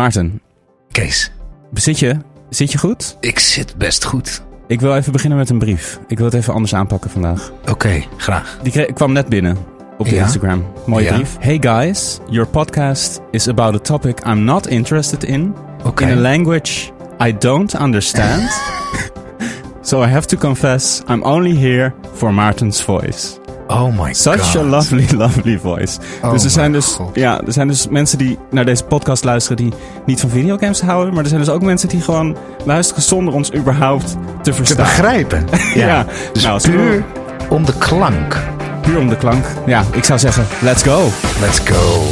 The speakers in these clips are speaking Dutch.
Maarten, Kees, zit je? Zit je goed? ik zit best goed. Ik wil even beginnen met een brief. Ik wil het even anders aanpakken vandaag. Oké, graag. Die kreeg- kwam net binnen op de Ja? Instagram. Mooie Ja? brief. Hey guys, your podcast is about a topic I'm not interested in. In a language I don't understand. so I have to confess, I'm only here for Maarten's voice. Oh my Such god. a lovely, lovely voice. Oh dus er zijn dus, God. ja, er zijn dus mensen die naar deze podcast luisteren die niet van videogames houden. Maar er zijn dus ook mensen die gewoon luisteren zonder ons überhaupt te Te verstaan. begrijpen. Ja. Ja. Dus Nou, zullen puur om de klank. Puur om de klank. Ja, ik zou zeggen, let's go. Let's go.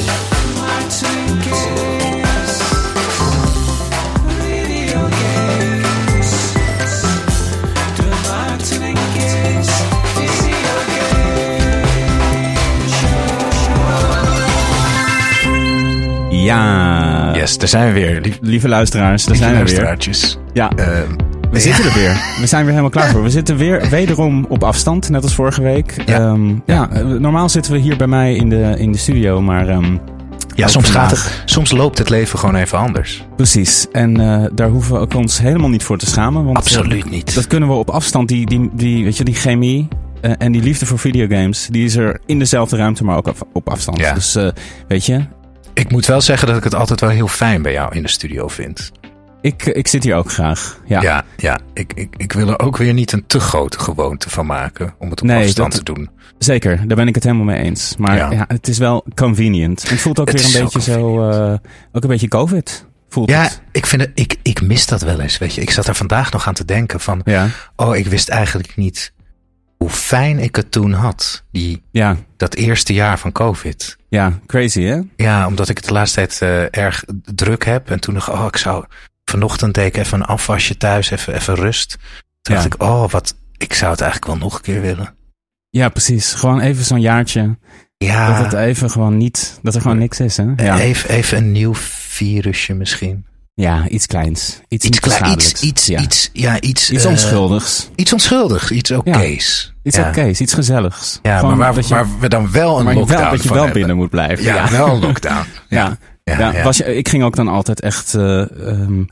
Ja. Yes, daar zijn we weer. Lief, Lieve luisteraars, daar lieve zijn we weer. luisteraartjes. Ja, Ehm, we zitten er weer. We zijn weer helemaal klaar voor. We zitten weer wederom op afstand, net als vorige week. Ja. Ehm, ja. eh, normaal zitten we hier bij mij in de, in de studio, maar... ehm, ja, soms, gaat het, soms loopt het leven gewoon even anders. Precies. En eh, daar hoeven we ook ons helemaal niet voor te schamen. Want, Absoluut eh, niet. Dat kunnen we op afstand. Die, die, die, weet je, die chemie en die liefde voor videogames, die is er in dezelfde ruimte, maar ook op, afstand. Ja. Dus weet je, Ik moet wel zeggen dat ik het altijd wel heel fijn bij jou in de studio vind. ik, ik zit hier ook graag. Ja. Ja, ja, Ik, ik, ik wil er ook weer niet een te grote gewoonte van maken om het op Nee, afstand dat- te doen. Zeker, daar ben ik het helemaal mee eens. Maar ja. Ja. het is wel convenient. En het voelt ook Het weer een beetje zo, eh, ook een beetje COVID. Voelt Ja, het. ik, vind het, ik, ik mis dat wel eens. Weet je. Ik zat er vandaag nog aan te denken van... Ja, Oh, ik wist eigenlijk niet hoe fijn ik het toen had. Die, ja, dat eerste jaar van COVID. ja, crazy hè? Ja, omdat ik het de laatste tijd eh, erg druk heb. En toen dacht ik, oh, ik zou... Vanochtend deed ik even een afwasje thuis, even, even rust. Toen Ja. dacht ik, oh, wat... Ik zou het eigenlijk wel nog een keer willen. Ja, precies. Gewoon even zo'n jaartje. Ja, Dat het even gewoon niet, dat er gewoon niks is hè? Ja, even, even een nieuw virusje misschien. Ja iets kleins. Iets, Iets klein, iets, iets, ja. iets, ja, iets... Iets eh, onschuldigs. Iets onschuldigs, iets oké's. Iets ja. oké's, iets gezelligs. Ja, Gewoon maar waar, dat je, waar we dan wel een maar lockdown wel, dat je wel hebben. binnen moet blijven. Ja, wel een lockdown. Ja. ja. Was je, ik ging ook dan altijd echt. ehm,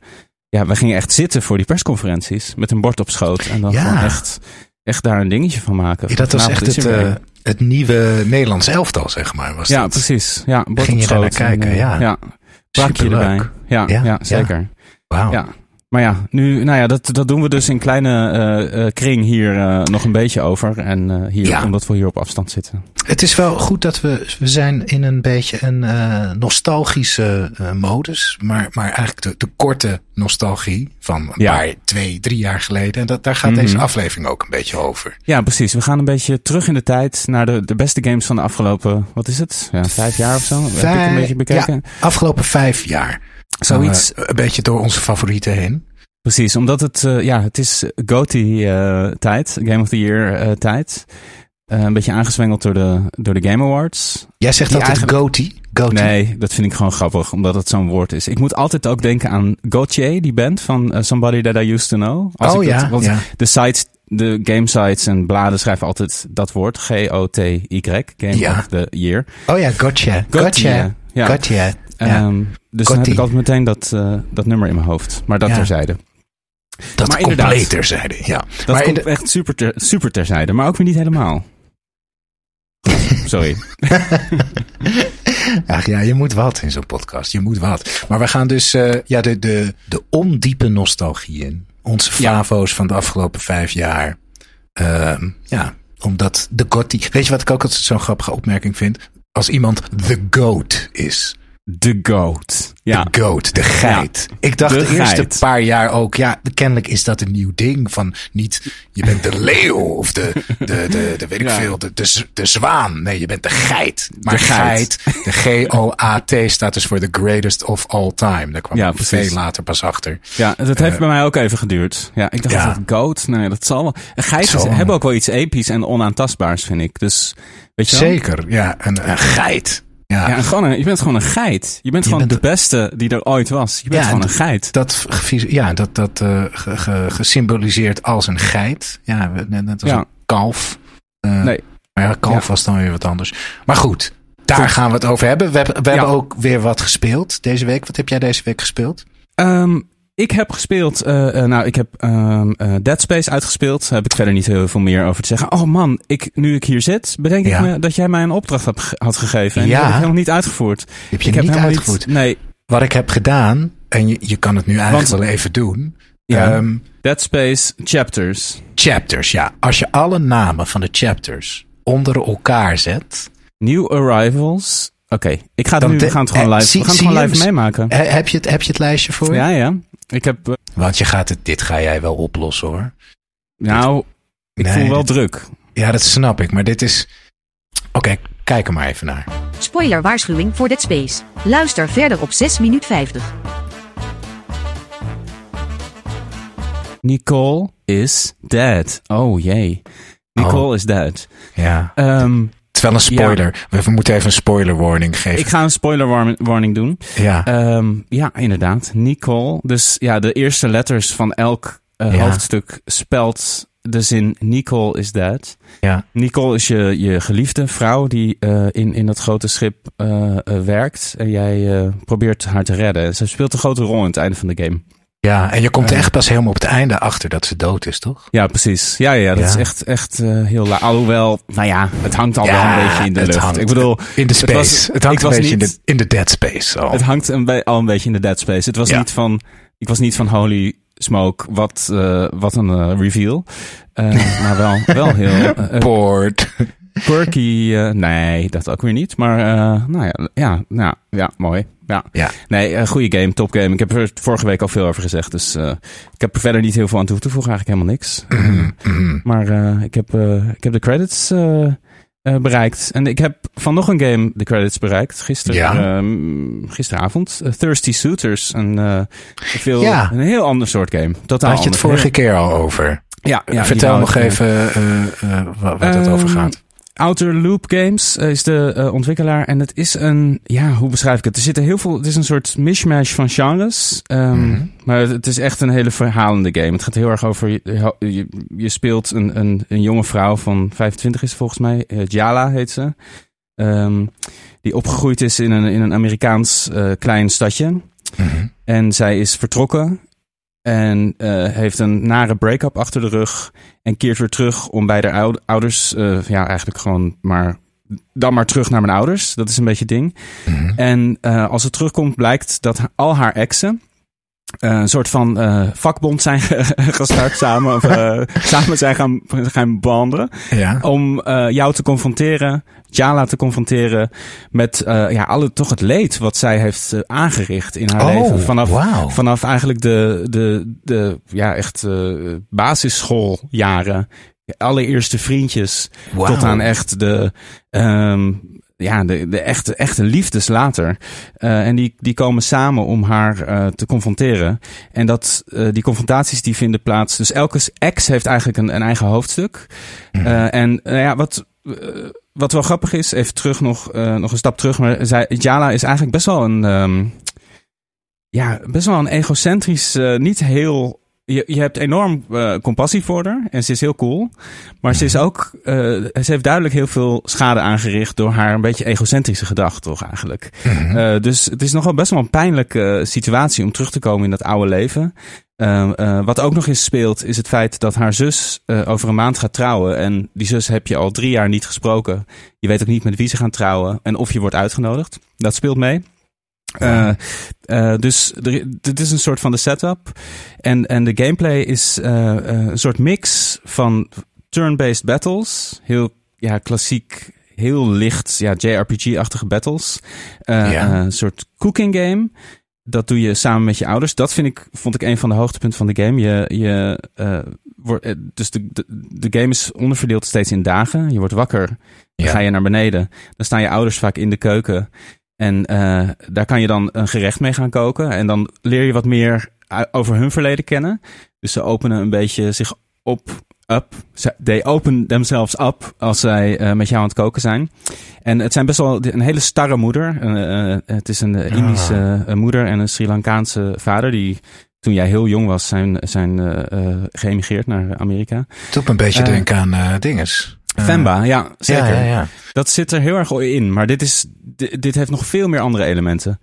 ja, we gingen echt zitten voor die persconferenties met een bord op schoot. En dan gewoon echt, echt daar een dingetje van maken. Dat was echt het, eh, het nieuwe Nederlands elftal, zeg maar. Was ja, dat. precies. Ja, bord Ging op je schoot. naar kijken, en, ja. Superleuk. erbij. Ja, ja, Ja, ja. zeker. Wauw. Ja. Maar ja, nu, nou ja, dat, dat doen we dus in kleine eh, eh, kring hier eh, nog een beetje over. En hier, Ja. omdat we hier op afstand zitten. Het is wel goed dat we, we zijn in een beetje een nostalgische modus. Maar, maar eigenlijk de, de korte nostalgie van een Ja. paar, twee, drie jaar geleden. En dat, daar gaat Mhm. deze aflevering ook een beetje over. Ja, precies. We gaan een beetje terug in de tijd naar de, de beste games van de afgelopen, wat is het? Ja, vijf jaar of zo? Heb ik een beetje bekeken? Ja, afgelopen vijf jaar. Zoiets. We een beetje door onze favorieten heen. Precies, omdat het, eh, ja, het is GOTY-tijd, Game of the Year-tijd. een beetje aangezwengeld door de, door de Game Awards. Jij zegt Die altijd eigenlijk-. Goaty. Nee, dat vind ik gewoon grappig, omdat het zo'n woord is. Ik moet altijd ook denken aan Gauthier, die band van eh, Somebody That I Used To Know. Als Oh ik dat- ja, want ja. de sites, de game sites en bladen schrijven altijd dat woord. G-O-T-Y, Game Ja. of the Year. Oh ja, gotcha. Gauthier, Gotcha. Ja. Gotcha. Ehm, dus dan heb ik altijd meteen dat, eh, dat nummer in mijn hoofd. Maar dat terzijde. Dat Maar compleet terzijde. Ja. Dat maar komt de- echt super, ter, super terzijde, maar ook weer niet helemaal. Sorry. Ach ja, je moet wat in zo'n podcast. Je moet wat. Maar we gaan dus uh, ja, de, de, de ondiepe nostalgie in. Onze favo's van de afgelopen vijf jaar. Uh, ja, omdat de Gotti... Weet je wat ik ook altijd zo'n grappige opmerking vind? Als iemand the goat is de goat. Ja. De goat, de geit. Ik dacht de, eerste paar jaar ook, ja, kennelijk is dat een nieuw ding. Van niet, je bent de leeuw of de, de, de, de weet ik veel, de, de, de, zwaan. Nee, je bent de geit. Maar de geit, de G-O-A-T staat dus voor the greatest of all time. Daar kwam ja, ik veel later pas achter. Ja, dat heeft uh, bij mij ook even geduurd. Ja, ik dacht ja. dat goat, nee, dat zal wel. Geiten hebben ook wel iets episch en onaantastbaars, vind ik. Dus, weet je wel? Zeker, ja, een, een geit. Ja, ja gewoon een, je bent gewoon een geit. Je bent je gewoon bent de beste die er ooit was. Je bent ja, gewoon een geit. Dat, ja, dat, dat uh, gesymboliseerd als een geit. Ja, net als ja. een kalf. Uh, nee. Maar ja, kalf was dan weer wat anders. Maar goed, daar goed. gaan we het over hebben. We, hebben, we hebben ook weer wat gespeeld deze week. Wat heb jij deze week gespeeld? Um, ik heb gespeeld, uh, uh, nou, ik heb um, uh, Dead Space uitgespeeld. Daar heb ik verder niet heel veel meer over te zeggen. Oh man, ik, nu ik hier zit, bedenk ja. ik me dat jij mij een opdracht had, had gegeven. En ja. die heb ik helemaal niet uitgevoerd. Heb je ik niet uitgevoerd? Niet, nee. Wat ik heb gedaan, en je, je kan het nu eigenlijk Want, wel even doen. Ja, um, Dead Space Chapters. Chapters, ja. Als je alle namen van de chapters onder elkaar zet. New Arrivals. Oké, okay. ik ga het nu, we gaan het gewoon live, zie, we gaan het gewoon live meemaken. Heb je, het, heb je het lijstje voor Ja, ja. Ik heb, uh, Want je gaat het, dit ga jij wel oplossen hoor. Nou, dit, ik nee, voel wel dit, druk. Ja, dat snap ik. Maar dit is... Oké, okay, kijk er maar even naar. Spoiler waarschuwing voor Dead Space. Luister verder op 6 minuut 50. Nicole is dead. Oh jee. Nicole oh. is dead. Ja. Um, het is wel een spoiler. Ja. We moeten even een spoiler warning geven. Ik ga een spoiler warning doen. Ja. Um, ja, inderdaad. Nicole. Dus ja, de eerste letters van elk uh, ja. hoofdstuk spelt de zin Nicole is dead. Ja. Nicole is je, je geliefde vrouw die uh, in, in dat grote schip uh, werkt. En jij probeert haar te redden. Ze speelt een grote rol in het einde van de game. Ja, en je komt er echt pas helemaal op het einde achter dat ze dood is, toch? Ja, precies. Ja, ja, dat ja. is echt, echt uh, heel laag. Alhoewel, nou ja, het hangt al ja, wel een beetje in de lucht. Hangt ik bedoel, in de space. Het, was, het hangt een beetje niet, in, de, in de dead space. Al. Het hangt een al een beetje in de dead space. Het was ja. niet van, ik was niet van holy smoke, wat, uh, wat een uh, reveal. Maar wel, wel heel... Bored. Quirky, nee, dat ook weer niet. Maar nou ja, ja, ja, ja, mooi. Ja. ja. Nee, een goede game, top game. Ik heb er vorige week al veel over gezegd. Dus uh, ik heb er verder niet heel veel aan toe te voegen. Eigenlijk helemaal niks. Mm -hmm. maar uh, ik, heb, uh, ik heb de credits bereikt. En ik heb van nog een game de credits bereikt. Gisteren, ja. um, gisteravond. Thirsty Suitors. Een, veel, ja. een heel ander soort game. Totaal Had je het vorige keer al over? Ja. ja Vertel nog even waar, waar het over gaat. Outer Loop Games is de uh, ontwikkelaar. En het is een, ja, hoe beschrijf ik het? Er zitten heel veel, het is een soort mishmash van genres. Um, mm -hmm. Maar het is echt een hele verhalende game. Het gaat heel erg over, je, je, je speelt een, een, een, jonge vrouw van 25 is volgens mij. Uh, Jala heet ze. Um, die opgegroeid is in een, in een Amerikaans uh, klein stadje. Mm -hmm. En zij is vertrokken en uh, heeft een nare break-up achter de rug. En keert weer terug om bij haar ouders. Uh, ja, eigenlijk gewoon maar. Dan maar terug naar mijn ouders. Dat is een beetje het ding. Mm -hmm. En uh, als ze terugkomt, blijkt dat al haar exen. Uh, een soort van uh, vakbond zijn gestart samen. Of uh, samen zijn gaan, gaan banden. Ja. Om jou te confronteren. Jala te confronteren. Met ja, alle, toch het leed wat zij heeft aangericht in haar oh, leven. Vanaf, wow. vanaf eigenlijk de, de, de ja, echt basisschooljaren. Allereerste vriendjes. Wow. Tot aan echt de. Um, ja, de, de echte, echte liefdes later. Uh, en die, die komen samen om haar uh, te confronteren. En dat, uh, die confrontaties die vinden plaats. Dus elke ex heeft eigenlijk een, een eigen hoofdstuk. Mm. en ja, wat, wat wel grappig is, even terug nog, nog een stap terug. Maar zij, Jala is eigenlijk best wel een, um, ja, best wel een egocentrisch, niet heel je, je hebt enorm uh, compassie voor haar en ze is heel cool. Maar ze is ook, uh, ze heeft duidelijk heel veel schade aangericht door haar een beetje egocentrische gedachten, toch eigenlijk. Mm uh, dus het is nogal best wel een pijnlijke situatie om terug te komen in dat oude leven. wat ook nog eens speelt, is het feit dat haar zus over een maand gaat trouwen. En die zus heb je al drie jaar niet gesproken. Je weet ook niet met wie ze gaan trouwen en of je wordt uitgenodigd. Dat speelt mee. Uh, uh, dus dit is een soort van de setup. En, en de gameplay is uh, een soort mix van turn-based battles. Heel ja, klassiek, heel licht, ja, JRPG-achtige battles. Ja. Een soort cooking game. Dat doe je samen met je ouders. Dat vind ik, vond ik een van de hoogtepunten van de game. Je, je, wordt, dus de, de, de game is onderverdeeld steeds in dagen. Je wordt wakker, dan ja. ga je naar beneden. Dan staan je ouders vaak in de keuken. En uh, daar kan je dan een gerecht mee gaan koken. En dan leer je wat meer over hun verleden kennen. Dus ze openen een beetje zich op, up. They open themselves up als zij uh, met jou aan het koken zijn. En het zijn best wel een hele starre moeder. Uh, het is een Indische moeder en een Sri Lankaanse vader die toen jij heel jong was zijn, zijn geëmigreerd naar Amerika. Het doet een beetje denken aan dinges. Femba, ja, zeker. Ja, ja, dat zit er heel erg in. Maar dit, is, dit, heeft nog veel meer andere elementen.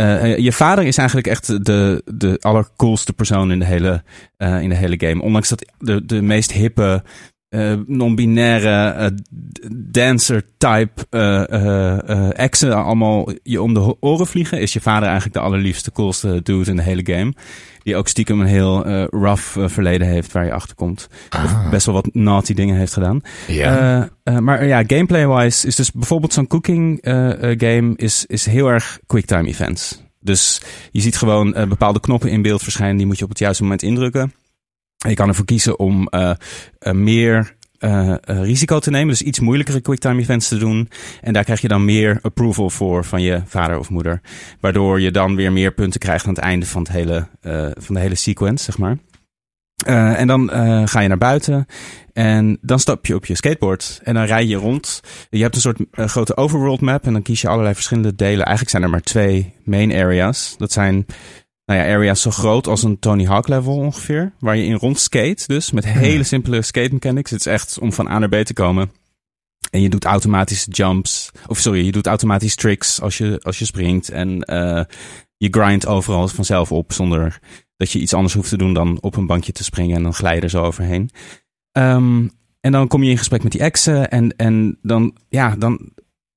Uh, je vader is eigenlijk echt de, de allercoolste persoon in de hele, uh, in de hele game. Ondanks dat de, de meest hippe, uh, non-binaire, dancer-type exen allemaal je om de oren vliegen, is je vader eigenlijk de allerliefste, coolste dude in de hele game. Die ook stiekem een heel uh, rough uh, verleden heeft waar je achter komt. Ah. Best wel wat naughty dingen heeft gedaan. Ja. Uh, maar ja, gameplay-wise is dus bijvoorbeeld zo'n cooking game is, is heel erg quicktime events. Dus je ziet gewoon bepaalde knoppen in beeld verschijnen. Die moet je op het juiste moment indrukken. Je kan ervoor kiezen om meer uh, risico te nemen. Dus iets moeilijkere quicktime events te doen. En daar krijg je dan meer approval voor van je vader of moeder. Waardoor je dan weer meer punten krijgt aan het einde van, het hele, uh, van de hele sequence, zeg maar. En dan ga je naar buiten en dan stap je op je skateboard en dan rij je rond. Je hebt een soort grote overworld map en dan kies je allerlei verschillende delen. Eigenlijk zijn er maar twee main areas. Dat zijn nou ja, areas zo groot als een Tony Hawk level ongeveer. Waar je in rond skate dus. Met hele simpele skate mechanics. Het is echt om van A naar B te komen. En je doet automatisch jumps. Of sorry, je doet automatisch tricks als je, als je springt. En uh, je grind overal vanzelf op. Zonder dat je iets anders hoeft te doen dan op een bankje te springen. En dan glij je er zo overheen. Um, en dan kom je in gesprek met die exen. En, en dan, ja, dan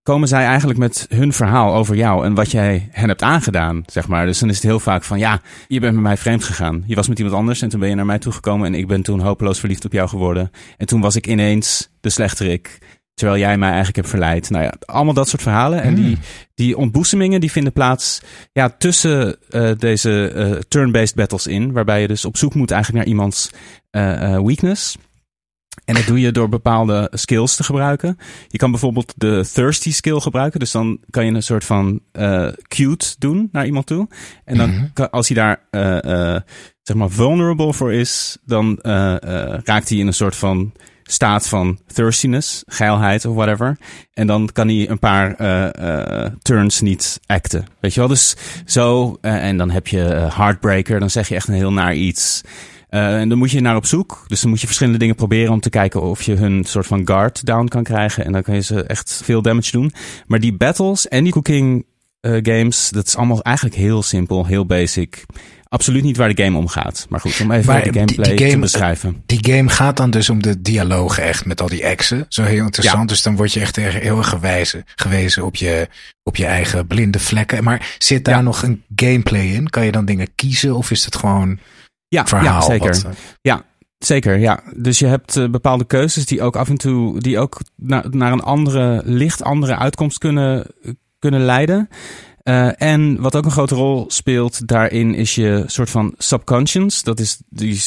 komen zij eigenlijk met hun verhaal over jou en wat jij hen hebt aangedaan, zeg maar. Dus dan is het heel vaak van, ja, je bent met mij vreemd gegaan. Je was met iemand anders en toen ben je naar mij toegekomen en ik ben toen hopeloos verliefd op jou geworden. En toen was ik ineens de slechterik, terwijl jij mij eigenlijk hebt verleid. Nou ja, allemaal dat soort verhalen. En die, hmm. die ontboezemingen die vinden plaats ja, tussen uh, deze uh, turn-based battles in, waarbij je dus op zoek moet eigenlijk naar iemands uh, weakness. En dat doe je door bepaalde skills te gebruiken. Je kan bijvoorbeeld de thirsty skill gebruiken. Dus dan kan je een soort van uh, cute doen naar iemand toe. En dan mm kan, als hij daar uh, uh, zeg maar vulnerable voor is, dan raakt hij in een soort van staat van thirstiness, geilheid of whatever. En dan kan hij een paar turns niet acten. Weet je wel? Dus zo. en dan heb je heartbreaker. Dan zeg je echt een heel naar iets. Uh, en dan moet je naar op zoek. Dus dan moet je verschillende dingen proberen om te kijken of je hun soort van guard down kan krijgen. En dan kan je ze echt veel damage doen. Maar die battles en die cooking uh, games, dat is allemaal eigenlijk heel simpel, heel basic. Absoluut niet waar de game om gaat. Maar goed, om even de gameplay die, game, te beschrijven. Die game gaat dan dus om de dialogen echt met al die exen. Zo heel interessant. Dus dan word je echt heel erg gewezen, gewezen op, je, op je eigen blinde vlekken. Maar zit daar nog een gameplay in? Kan je dan dingen kiezen of is het gewoon ja, ja zeker. Eh, ja, zeker. Ja. Dus je hebt uh, bepaalde keuzes die ook af en toe die ook na, naar een andere, licht andere uitkomst kunnen, kunnen leiden. Uh, en wat ook een grote rol speelt daarin is je soort van subconscious. Dat is, die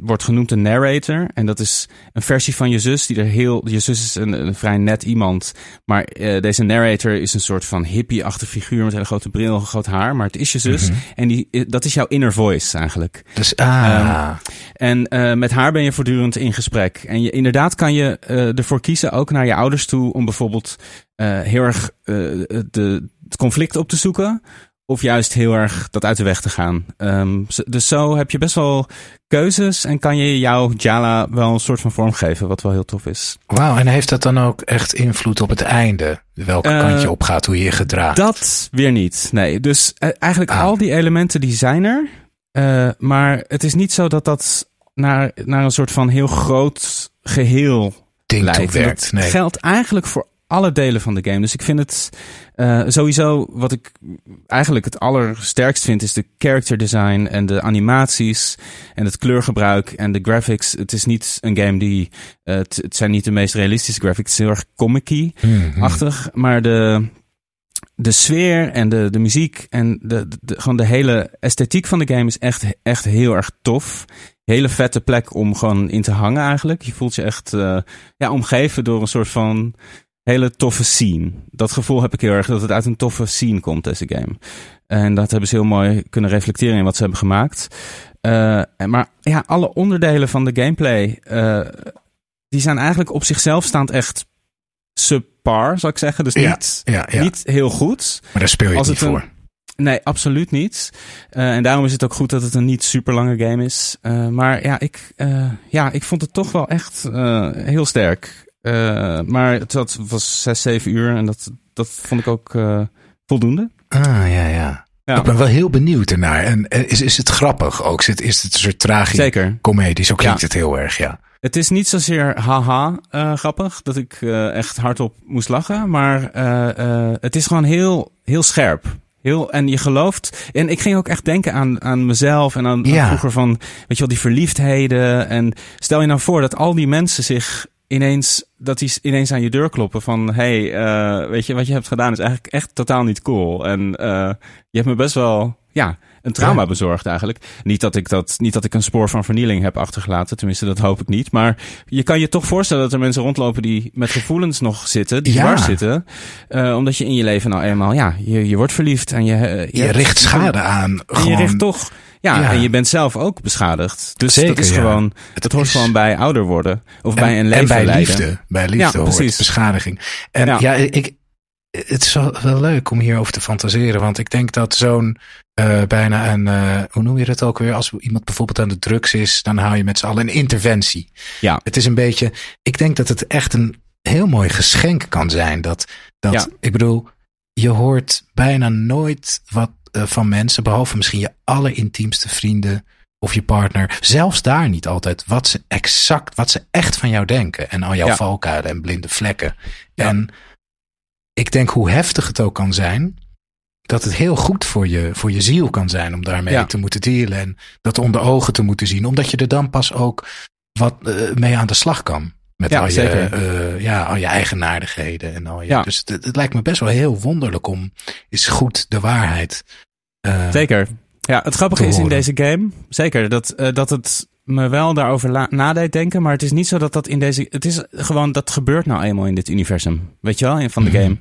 wordt genoemd een narrator. En dat is een versie van je zus die er heel... Je zus is een, een vrij net iemand. Maar uh, deze narrator is een soort van hippie-achtige figuur met een hele grote bril, groot haar. Maar het is je zus. Mhm. En die, dat is jouw inner voice eigenlijk. Dus, ah. Um, en uh, met haar ben je voortdurend in gesprek. En je, inderdaad kan je ervoor kiezen, ook naar je ouders toe, om bijvoorbeeld heel erg de het conflict op te zoeken. of juist heel erg dat uit de weg te gaan. Um, dus zo heb je best wel keuzes en kan je jouw Jala wel een soort van vorm geven, wat wel heel tof is. Wauw, en heeft dat dan ook echt invloed op het einde? Welke uh, kant je op gaat, hoe je je gedraagt? Dat weer niet, nee. Dus uh, eigenlijk ah. al die elementen die zijn er. Uh, maar het is niet zo dat dat naar, naar een soort van heel groot geheel Ding leidt. werkt. Nee. geldt eigenlijk voor alle delen van de game. Dus ik vind het uh, sowieso wat ik eigenlijk het allersterkst vind is de character design en de animaties en het kleurgebruik en de graphics. Het is niet een game die uh, het, het, zijn niet de meest realistische graphics, het is heel erg comic-achtig, mm -hmm. maar de de sfeer en de, de muziek en de, de, gewoon de hele esthetiek van de game is echt, echt heel erg tof. Hele vette plek om gewoon in te hangen eigenlijk. Je voelt je echt uh, ja, omgeven door een soort van hele toffe scene. Dat gevoel heb ik heel erg dat het uit een toffe scene komt, deze game. En dat hebben ze heel mooi kunnen reflecteren in wat ze hebben gemaakt. Uh, maar ja, alle onderdelen van de gameplay, uh, die zijn eigenlijk op zichzelf staand echt subpar, zou ik zeggen. Dus niet, ja, ja, ja. niet heel goed. Maar daar speel je Als het niet voor. Een, nee, absoluut niet. Uh, en daarom is het ook goed dat het een niet super lange game is. Maar ja ik, ja, ik vond het toch wel echt heel sterk. Maar het, het was 6, 7 uur en dat, dat vond ik ook voldoende. Ah, ja, ja. Ja. Ik ben wel heel benieuwd ernaar. En is, is het grappig ook? Is het, is het een soort tragisch Zeker. comedie? Zo klinkt ja. het heel erg, ja. Het is niet zozeer haha uh, grappig, dat ik uh, echt hardop moest lachen. Maar uh, het is gewoon heel, heel scherp. Heel, en je gelooft. En ik ging ook echt denken aan, aan mezelf en aan, ja. aan vroeger van, weet je wel, die verliefdheden. En stel je nou voor dat al die mensen zich ineens, dat die ineens aan je deur kloppen van, hey, weet je, wat je hebt gedaan is eigenlijk echt totaal niet cool. En je hebt me best wel, ja, een trauma ja. bezorgd eigenlijk. Niet dat, ik dat, niet dat ik een spoor van vernieling heb achtergelaten, tenminste dat hoop ik niet. Maar je kan je toch voorstellen dat er mensen rondlopen die met gevoelens nog zitten, die ja. dwars zitten. Uh, omdat je in je leven nou eenmaal, ja, je, je wordt verliefd en je... Je, je richt schade aan. En gewoon... je richt toch... Ja, ja, en je bent zelf ook beschadigd. Dus Zeker, dat is ja. gewoon, het, Het hoort is- gewoon bij ouder worden. Of En, bij een leven en bij leiden. liefde. Bij liefde Ja, hoort precies. beschadiging. En ja, ik, het is wel, leuk om hierover te fantaseren. Want ik denk dat zo'n eh, bijna een, eh, hoe noem je dat ook weer? Als iemand bijvoorbeeld aan de drugs is, dan hou je met z'n allen een interventie. Ja. Het is een beetje, ik denk dat het echt een heel mooi geschenk kan zijn. Dat, dat ik bedoel, je hoort bijna nooit wat van mensen, behalve misschien je allerintiemste vrienden of je partner. Zelfs daar niet altijd wat ze exact, wat ze echt van jou denken. En al jouw Ja. valkuilen en blinde vlekken. Ja. En ik denk hoe heftig het ook kan zijn, dat het heel goed voor je, voor je ziel kan zijn om daarmee Ja. te moeten dealen en dat onder ogen te moeten zien, omdat je er dan pas ook wat eh, mee aan de slag kan. Met Ja, al, je, eh, ja, al je eigenaardigheden en al je. Ja. Dus het, het lijkt me best wel heel wonderlijk om is goed de waarheid. Eh, Zeker. Ja, het grappige is in deze game, zeker, dat, eh, dat het me wel daarover nadeed denken. Maar het is niet zo dat dat in deze. Het is gewoon, dat gebeurt nou eenmaal in dit universum. Weet je wel, in- van de Mhm. game.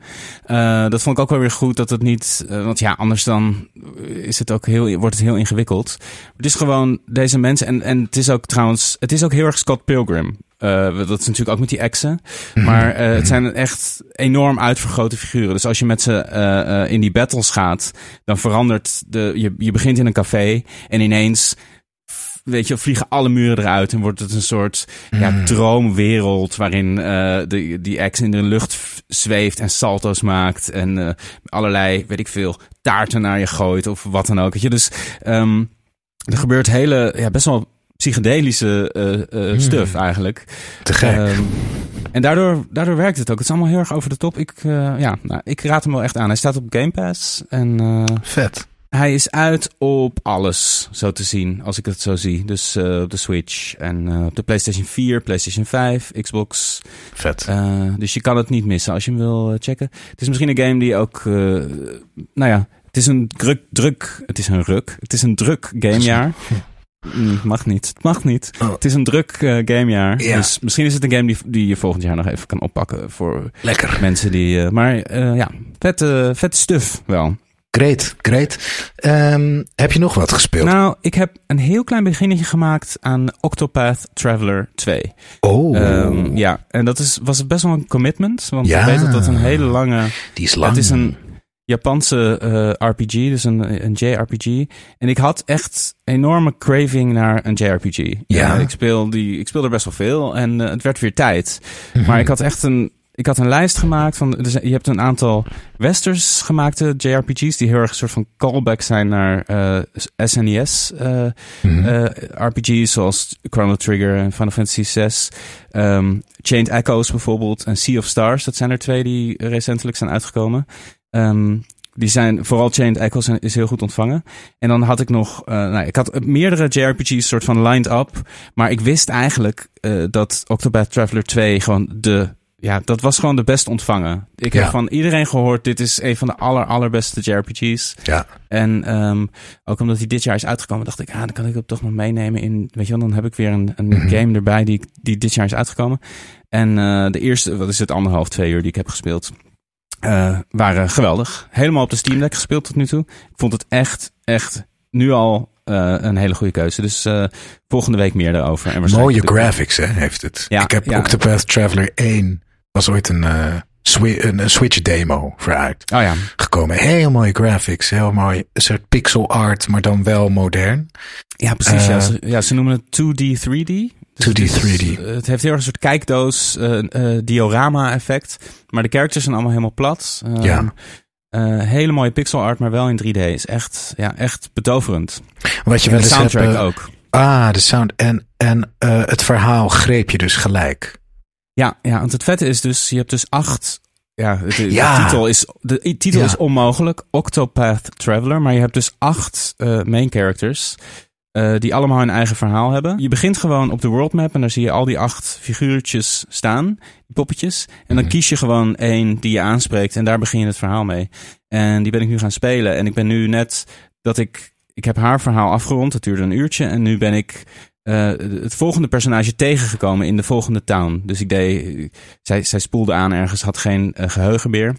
Eh, dat vond ik ook wel weer goed dat het niet. eh, want ja, anders dan is het ook heel, wordt het heel ingewikkeld. Het is gewoon deze mensen. En, en het is ook trouwens. Het is ook heel erg Scott Pilgrim. Eh, dat is natuurlijk ook met die exen. Mhm. Maar het zijn echt enorm uitvergrote figuren. Dus als je met ze in die battles gaat, dan verandert de. Je, je begint in een café en ineens. Weet je, vliegen alle muren eruit en wordt het een soort ja, Mhm. droomwereld waarin eh de, die ex in de lucht zweeft en salto's maakt en eh, allerlei, weet ik veel, taarten naar je gooit of wat dan ook. Weet je, dus ehm, er gebeurt hele, ja, best wel psychedelische eh stuff eigenlijk. te gek. Ehm, en daardoor, daardoor werkt het ook. Het is allemaal heel erg over de top. Ik, ja, nou, ik raad hem wel echt aan. Hij staat op Game Pass en Vet. Hij is uit op alles, zo te zien, als ik het zo zie. Dus eh, op de Switch en eh, op de PlayStation 4, PlayStation 5, Xbox. Vet. Eh, dus je kan het niet missen als je hem wil checken. Het is misschien een game die ook, nou ja, het is een druk, druk, het is een ruk, het is een druk gamejaar. Mm, mag niet, het mag niet. Oh. Het is een druk eh, gamejaar. Ja. Dus misschien is het een game die, die je volgend jaar nog even kan oppakken voor Lekker. mensen die, eh, maar ja, vette, vette stuff wel. Great, great. Ehm, heb je nog wat gespeeld? Nou, ik heb een heel klein beginnetje gemaakt aan Octopath Traveler 2. oh, Ehm, ja, en dat is, was best wel een commitment. Want Ja. ik weet dat dat een hele lange... die is lang. Het is een, Japanse uh, RPG, dus een, een JRPG. En ik had echt enorme craving naar een JRPG. Ja. ik, speel die, ik speel er best wel veel en uh, het werd weer tijd. Mhm. Maar ik had echt een, ik had een lijst gemaakt van, dus je hebt een aantal westers gemaakte JRPG's die heel erg een soort van callback zijn naar uh, SNES uh, Mhm. RPG's zoals Chrono Trigger en Final Fantasy VI. Um, Chained Echoes bijvoorbeeld en Sea of Stars. Dat zijn er twee die recentelijk zijn uitgekomen. Um, die zijn, vooral Chained Echoes is heel goed ontvangen. En dan had ik nog, uh, nou, ik had meerdere JRPG's soort van lined up. Maar ik wist eigenlijk uh, dat Octopath Traveler 2 gewoon de, ja, dat was gewoon de best ontvangen. Ik Ja. heb van iedereen gehoord, dit is een van de aller, allerbeste JRPG's. Ja. En um, ook omdat hij dit jaar is uitgekomen, dacht ik, ah, dan kan ik het toch nog meenemen in, weet je wel, dan heb ik weer een, een Mhm. game erbij die, die dit jaar is uitgekomen. En uh, de eerste, wat is het, anderhalf, twee uur die ik heb gespeeld, uh, waren geweldig. Helemaal op de Steam Deck gespeeld tot nu toe. Ik vond het echt, echt nu al uh, een hele goede keuze. Dus uh, volgende week meer daarover. En Mooie graphics, hè, heeft het. Ja, ik heb ja. Octopath Traveler 1, was ooit een, uh, swi een, een Switch demo voor uit. Oh ja. Gekomen. Heel mooie graphics, heel mooi. Een soort pixel art, maar dan wel modern. Ja, precies. ja, ze, ja, ze noemen het 2D, 3D. 2D, 3D. Dus, het heeft heel erg een soort kijkdoos, uh, diorama effect. Maar de characters zijn allemaal helemaal plat. Uh, ja. Uh, hele mooie pixel art, maar wel in 3D. Is echt, ja, echt betoverend. Wat je wel de soundtrack hebt, uh, ook. Ah, de sound. En, en uh, het verhaal greep je dus gelijk. Ja, ja, want het vette is dus, je hebt dus acht. Ja, de, ja. de titel, is, de titel Ja. is onmogelijk. Octopath Traveler. Maar je hebt dus acht uh, main characters. Uh, die allemaal hun eigen verhaal hebben. Je begint gewoon op de world map en daar zie je al die acht figuurtjes staan, die poppetjes. En dan Mhm. kies je gewoon één die je aanspreekt en daar begin je het verhaal mee. En die ben ik nu gaan spelen en ik ben nu net dat ik, ik heb haar verhaal afgerond, het duurde een uurtje en nu ben ik uh, het volgende personage tegengekomen in de volgende town. Dus ik deed, zij, zij spoelde aan ergens, had geen uh, geheugen meer.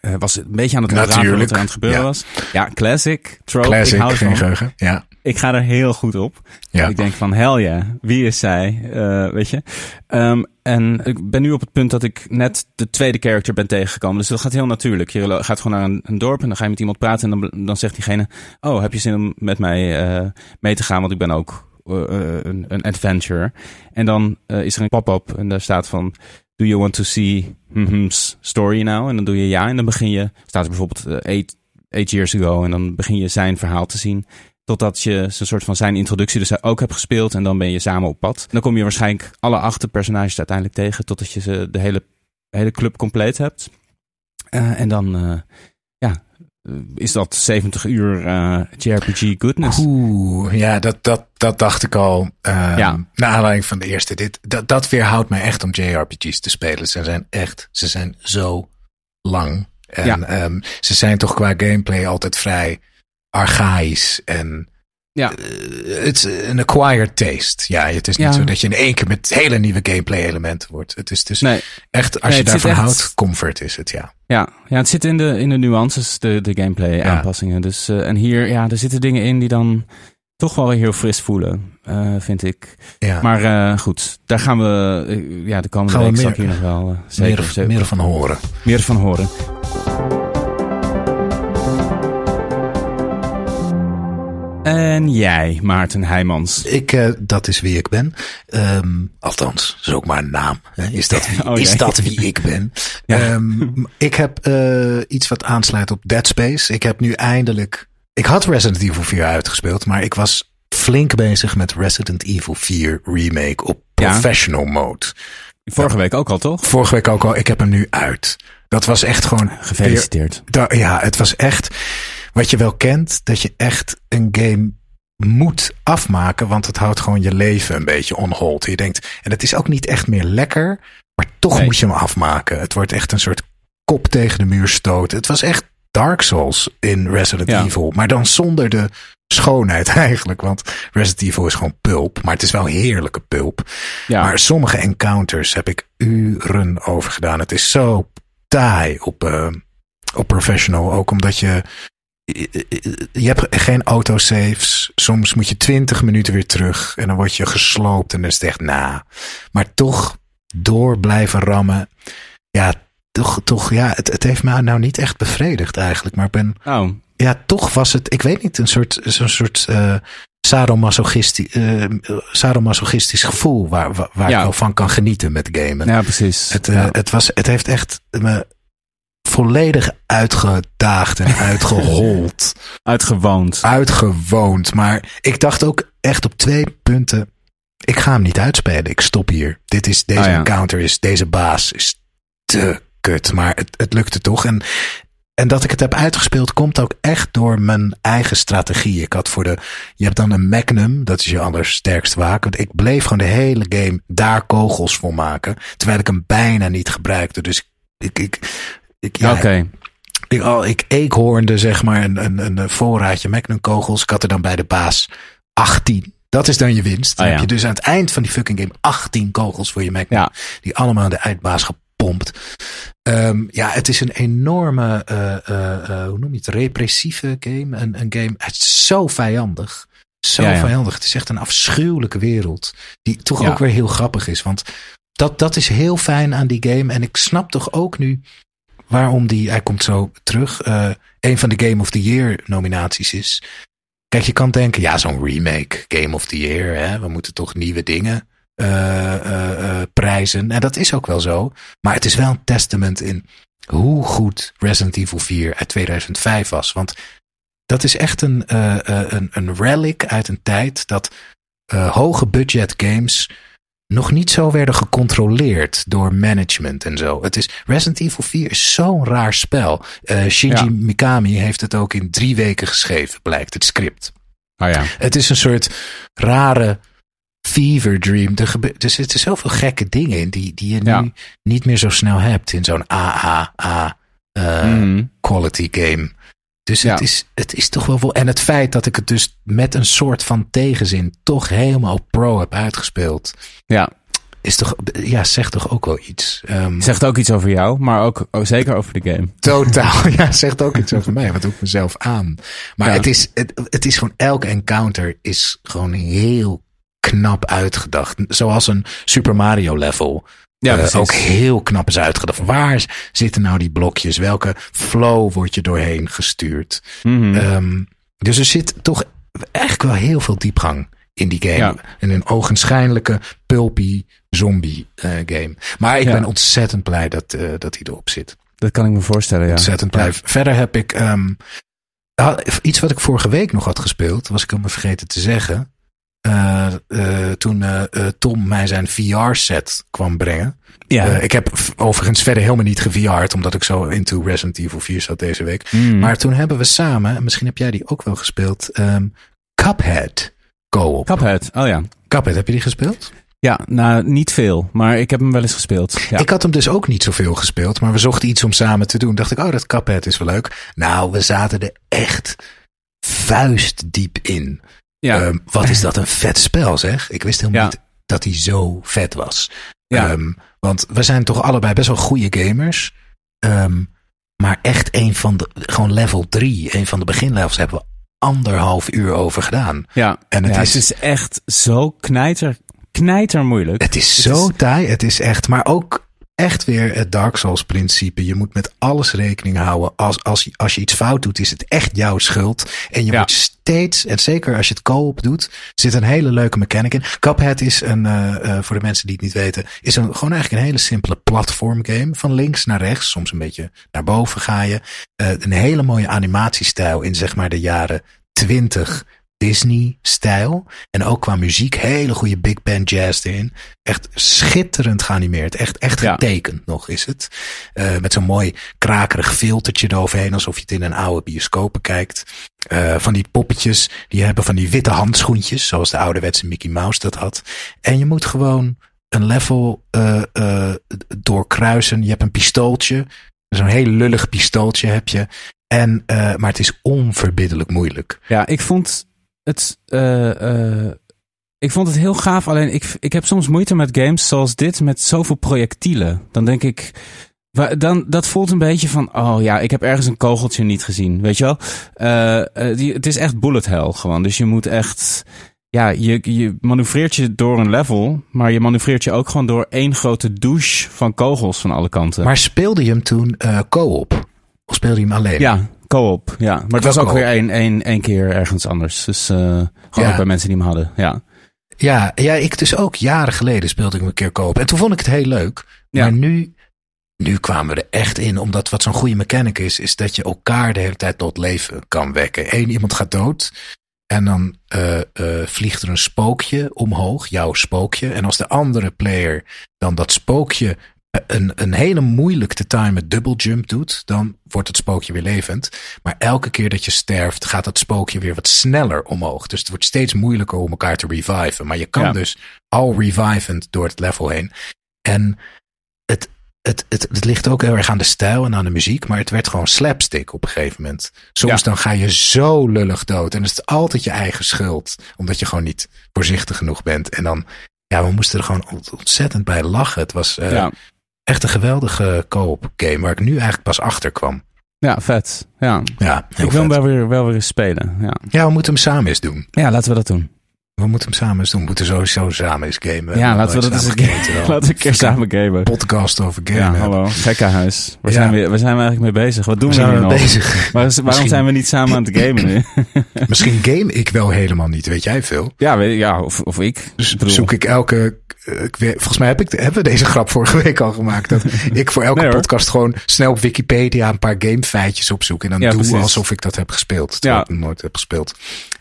Uh, was een beetje aan het ontrafelen wat er aan het gebeuren ja. was. Ja, classic, trope. Classic, ik hou geen van. geheugen. Ja. Ik ga er heel goed op. Ja. Ik denk van, hell yeah, wie is zij? Uh, weet je? Um, en ik ben nu op het punt dat ik net de tweede character ben tegengekomen. Dus dat gaat heel natuurlijk. Je gaat gewoon naar een, een dorp en dan ga je met iemand praten. En dan, dan zegt diegene, oh, heb je zin om met mij mee te gaan? Want ik ben ook een, een adventure. En dan uh, is er een pop-up en daar staat van... Do you want to see mm-hm's story now? En dan doe je ja en dan begin je... Staat er bijvoorbeeld eight, eight years ago. En dan begin je zijn verhaal te zien. Totdat je zo'n soort van zijn introductie dus ook hebt gespeeld. En dan ben je samen op pad. Dan kom je waarschijnlijk alle acht personages uiteindelijk tegen. Totdat je ze de hele, hele club compleet hebt. En dan, ja, is dat 70 uur uh, JRPG goodness. Oeh, ja, dat, dat, dat dacht ik al. Uh, Ja. Naar aanleiding van de eerste. Dit, dat, dat weerhoudt mij echt om JRPG's te spelen. Ze zijn echt, ze zijn zo lang. En Ja. um, ze zijn toch qua gameplay altijd vrij archaïs en Ja. eh, het is een acquired taste. Ja, het is niet Ja. zo dat je in één keer met hele nieuwe gameplay elementen wordt. Het is dus Nee, echt, als Nee, je daarvan echt- houdt, comfort is het, ja. ja. ja, het zit in de, in de nuances, de, de gameplay Ja. aanpassingen. Dus, uh, en hier, ja, er zitten dingen in die dan toch wel heel fris voelen, uh, vind ik. ja. Maar goed, daar gaan we, ja, de komende Gaan we week zal ik hier nog wel zeker, meer, zeker meer van horen. meer van horen. En jij, Maarten Heijmans. Ik, uh, dat is wie ik ben. Um, althans, dat is ook maar een naam. Hè? Is, dat wie, Oh, is dat wie ik ben? Ja. Um, ik heb uh, iets wat aansluit op Dead Space. Ik heb nu eindelijk... Ik had Resident Evil 4 uitgespeeld, maar ik was flink bezig met Resident Evil 4 Remake op Ja. professional mode. Vorige week ook al, toch? Vorige week ook al, ik heb hem nu uit. Dat was echt gewoon... Gefeliciteerd. Da- ja, het was echt wat je wel kent, dat je echt een game moet afmaken, want het houdt gewoon je leven een beetje on hold. Je denkt, en het is ook niet echt meer lekker, maar toch Nee. moet je hem afmaken. Het wordt echt een soort kop tegen de muur stoten. Het was echt Dark Souls in Resident Ja. Evil, maar dan zonder de schoonheid eigenlijk, want Resident Evil is gewoon pulp, maar het is wel heerlijke pulp. Ja, Maar sommige encounters heb ik uren over gedaan. Het is zo taai op, uh, op professional. Ook omdat je. Je hebt geen autosaves. Soms moet je twintig minuten weer terug. En dan word je gesloopt. En dan is het echt na. Maar toch door blijven rammen. Ja, toch, toch ja, het, het heeft me nou niet echt bevredigd eigenlijk. Maar ik ben, oh. ja, toch was het, ik weet niet, een soort, zo'n soort uh, sadomasochistisch, uh, sadomasochistisch gevoel waar, waar, waar Ja. ik wel van kan genieten met gamen. Ja, precies. Het, eh, Ja. het, was, het heeft echt me volledig uitgedaagd en uitgehold. Uitgewoond. uitgewoond. Maar ik dacht ook echt op twee punten. Ik ga hem niet uitspelen. Ik stop hier. Dit is, deze Ah, ja. encounter is, deze baas is te kut. Maar het, het lukte toch. En, en dat ik het heb uitgespeeld komt ook echt door mijn eigen strategie. Ik had voor de, je hebt dan een Magnum. Dat is je allersterkste wapen. Want ik bleef gewoon de hele game daar kogels voor maken. Terwijl ik hem bijna niet gebruikte. Dus ik, ik, ik ja, Oké. ik, al, ik eekhoornde zeg maar een, een, een voorraadje Magnum kogels. Ik had er dan bij de baas 18. Dat is dan je winst. Dan Ah, heb je dus aan het eind van die fucking game 18 kogels voor je Magnum. Ja. Die allemaal aan de eindbaas gepompt. Ehm, ja, het is een enorme, eh, eh, eh, hoe noem je het, repressieve game. Een, een game, het is zo vijandig. Zo Ja, ja. vijandig. Het is echt een afschuwelijke wereld. Die toch ook weer heel grappig is. Want dat, dat is heel fijn aan die game. En ik snap toch ook nu waarom die, hij komt zo terug, eh een van de Game of the Year nominaties is. Kijk, je kan denken, ja, zo'n remake, Game of the Year, hè, we moeten toch nieuwe dingen eh, eh, prijzen. En dat is ook wel zo. Maar het is wel een testament in hoe goed Resident Evil 4 uit 2005 was. Want dat is echt een, een, een relic uit een tijd dat hoge budget games nog niet zo werden gecontroleerd door management en zo. Het is, Resident Evil 4 is zo'n raar spel. Eh, Shinji Ja. Mikami heeft het ook in drie weken geschreven, blijkt het script. Oh ja. Het is een soort rare fever dream. Er, gebe- er zitten zoveel gekke dingen in die, die je Ja. nu niet meer zo snel hebt in zo'n AAA eh, Mhm. quality game. Dus het, Ja. is, het is toch wel... En het feit dat ik het dus met een soort van tegenzin toch helemaal pro heb uitgespeeld. Ja. Is toch, ja, zegt toch ook wel iets. Ehm, Zegt ook iets over jou, maar ook zeker over de game. Totaal, ja, zegt ook iets over mij. Wat doe ik mezelf aan? Maar Ja. het, is, het, het is gewoon, elke encounter is gewoon heel knap uitgedacht. Zoals een Super Mario level. Ja, precies. ook heel knap is uitgedacht. Waar zitten nou die blokjes? Welke flow wordt je doorheen gestuurd? Mhm. Ehm, dus er zit toch eigenlijk wel heel veel diepgang in die game. Ja. In een ogenschijnlijke pulpy zombie eh, game. Maar ik Ja. ben ontzettend blij dat, eh, dat hij erop zit. Dat kan ik me voorstellen, ja. Ontzettend blij. Verder heb ik ehm, ah, iets wat ik vorige week nog had gespeeld. Was ik helemaal vergeten te zeggen. Eh, eh, toen eh, Tom mij zijn VR-set kwam brengen. Ja. Ik heb overigens verder helemaal niet geVR'd. Omdat ik zo into Resident Evil 4 zat deze week. Mhm. Maar toen hebben we samen, en misschien heb jij die ook wel gespeeld, ehm, Cuphead co-op. Cuphead, oh ja. Cuphead, heb je die gespeeld? Ja, nou, niet veel, maar ik heb hem wel eens gespeeld. Ja. Ik had hem dus ook niet zoveel gespeeld, maar we zochten iets om samen te doen. Dacht ik, oh, dat Cuphead is wel leuk. Nou, we zaten er echt vuistdiep in. Ja. Ehm, wat is dat een vet spel, zeg. Ik wist helemaal Ja. niet dat hij zo vet was. Ja. Ehm, want we zijn toch allebei best wel goede gamers. Ehm, maar echt een van de, gewoon level 3, een van de beginlevels hebben we anderhalf uur over gedaan. ja. en het Ja, is- het is echt zo knijter, knijter moeilijk. Het is Het zo is- taai. Het is echt, maar ook echt weer het Dark Souls principe. Je moet met alles rekening houden. Als, als, je, als je iets fout doet, is het echt jouw schuld. En je Ja. moet steeds, en zeker als je het co-op doet, zit een hele leuke mechanic in. Cuphead is een, eh, eh, voor de mensen die het niet weten, is een, gewoon eigenlijk een hele simpele platform game. Van links naar rechts, soms een beetje naar boven ga je. Eh, een hele mooie animatiestijl in zeg maar de jaren 20 Disney-stijl. En ook qua muziek, hele goede big band jazz erin. Echt schitterend geanimeerd. Echt, echt Ja. getekend nog is het. Eh, met zo'n mooi krakerig filtertje eroverheen. Alsof je het in een oude bioscoop kijkt. Eh, van die poppetjes, die hebben van die witte handschoentjes. Zoals de ouderwetse Mickey Mouse dat had. En je moet gewoon een level eh, doorkruisen. Je hebt een pistooltje. Zo'n heel lullig pistooltje heb je. En, maar het is onverbiddelijk moeilijk. Ja, ik vond het. eh, eh, ik vond het heel gaaf. Alleen ik, ik heb soms moeite met games zoals dit met zoveel projectielen. Dan denk ik. Dan, dat voelt een beetje van, oh ja, ik heb ergens een kogeltje niet gezien, weet je wel? Eh, die, het is echt bullet hell gewoon, dus je moet echt, ja, je, je manoeuvreert je door een level, maar je manoeuvreert je ook gewoon door één grote douche van kogels van alle kanten. Maar speelde je hem toen uh, co-op? Of speelde je hem alleen? Ja, co-op, ja. Maar het was ook weer één, één, één keer ergens anders. Dus uh, gewoon ook bij mensen die hem hadden, ja. Ja, ja, ik dus ook jaren geleden speelde ik een keer co-op. En toen vond ik het heel leuk. Ja. Maar nu, nu kwamen we er echt in, omdat wat zo'n goede mechanic is, is dat je elkaar de hele tijd tot leven kan wekken. Eén iemand gaat dood. En dan uh, uh, vliegt er een spookje omhoog, jouw spookje. En als de andere player dan dat spookje een, een hele moeilijk te timen double jump doet, dan wordt het spookje weer levend. Maar elke keer dat je sterft, gaat het spookje weer wat sneller omhoog. Dus het wordt steeds moeilijker om elkaar te reviven. Maar je kan ja. dus al revivend door het level heen. En het, het, het, het ligt ook heel erg aan de stijl en aan de muziek. Maar het werd gewoon slapstick op een gegeven moment. Soms ja. dan ga je zo lullig dood. En dan is het altijd je eigen schuld. Omdat je gewoon niet voorzichtig genoeg bent. En dan, ja, we moesten er gewoon ontzettend bij lachen. Het was uh, ja. Echt een geweldige co-op game. Waar ik nu eigenlijk pas achter kwam. Ja, vet. Ja, ja ik wil hem wel weer, wel weer eens spelen. Ja. ja, we moeten hem samen eens doen. Ja, laten we dat doen. We moeten hem samen eens doen. We moeten sowieso samen eens gamen. Ja, laten we dat eens gamen. Laten we een keer samen gamen. Podcast over gamen. Ja, hallo. Gekkenhuis. Waar, ja. zijn we, waar zijn we eigenlijk mee bezig? Wat doen we, we nog? bezig? Waar, waarom Misschien... zijn we niet samen aan het gamen nu? Misschien game ik wel helemaal niet. Weet jij veel? Ja, weet, ja of, of ik. Dus bedoel... zoek ik elke ik weet, volgens mij heb ik, hebben we deze grap vorige week al gemaakt. Dat ik voor elke nee, podcast gewoon snel op Wikipedia een paar gamefeitjes opzoek. En dan ja, doe precies. alsof ik dat heb gespeeld. Terwijl ja. ik nooit heb gespeeld.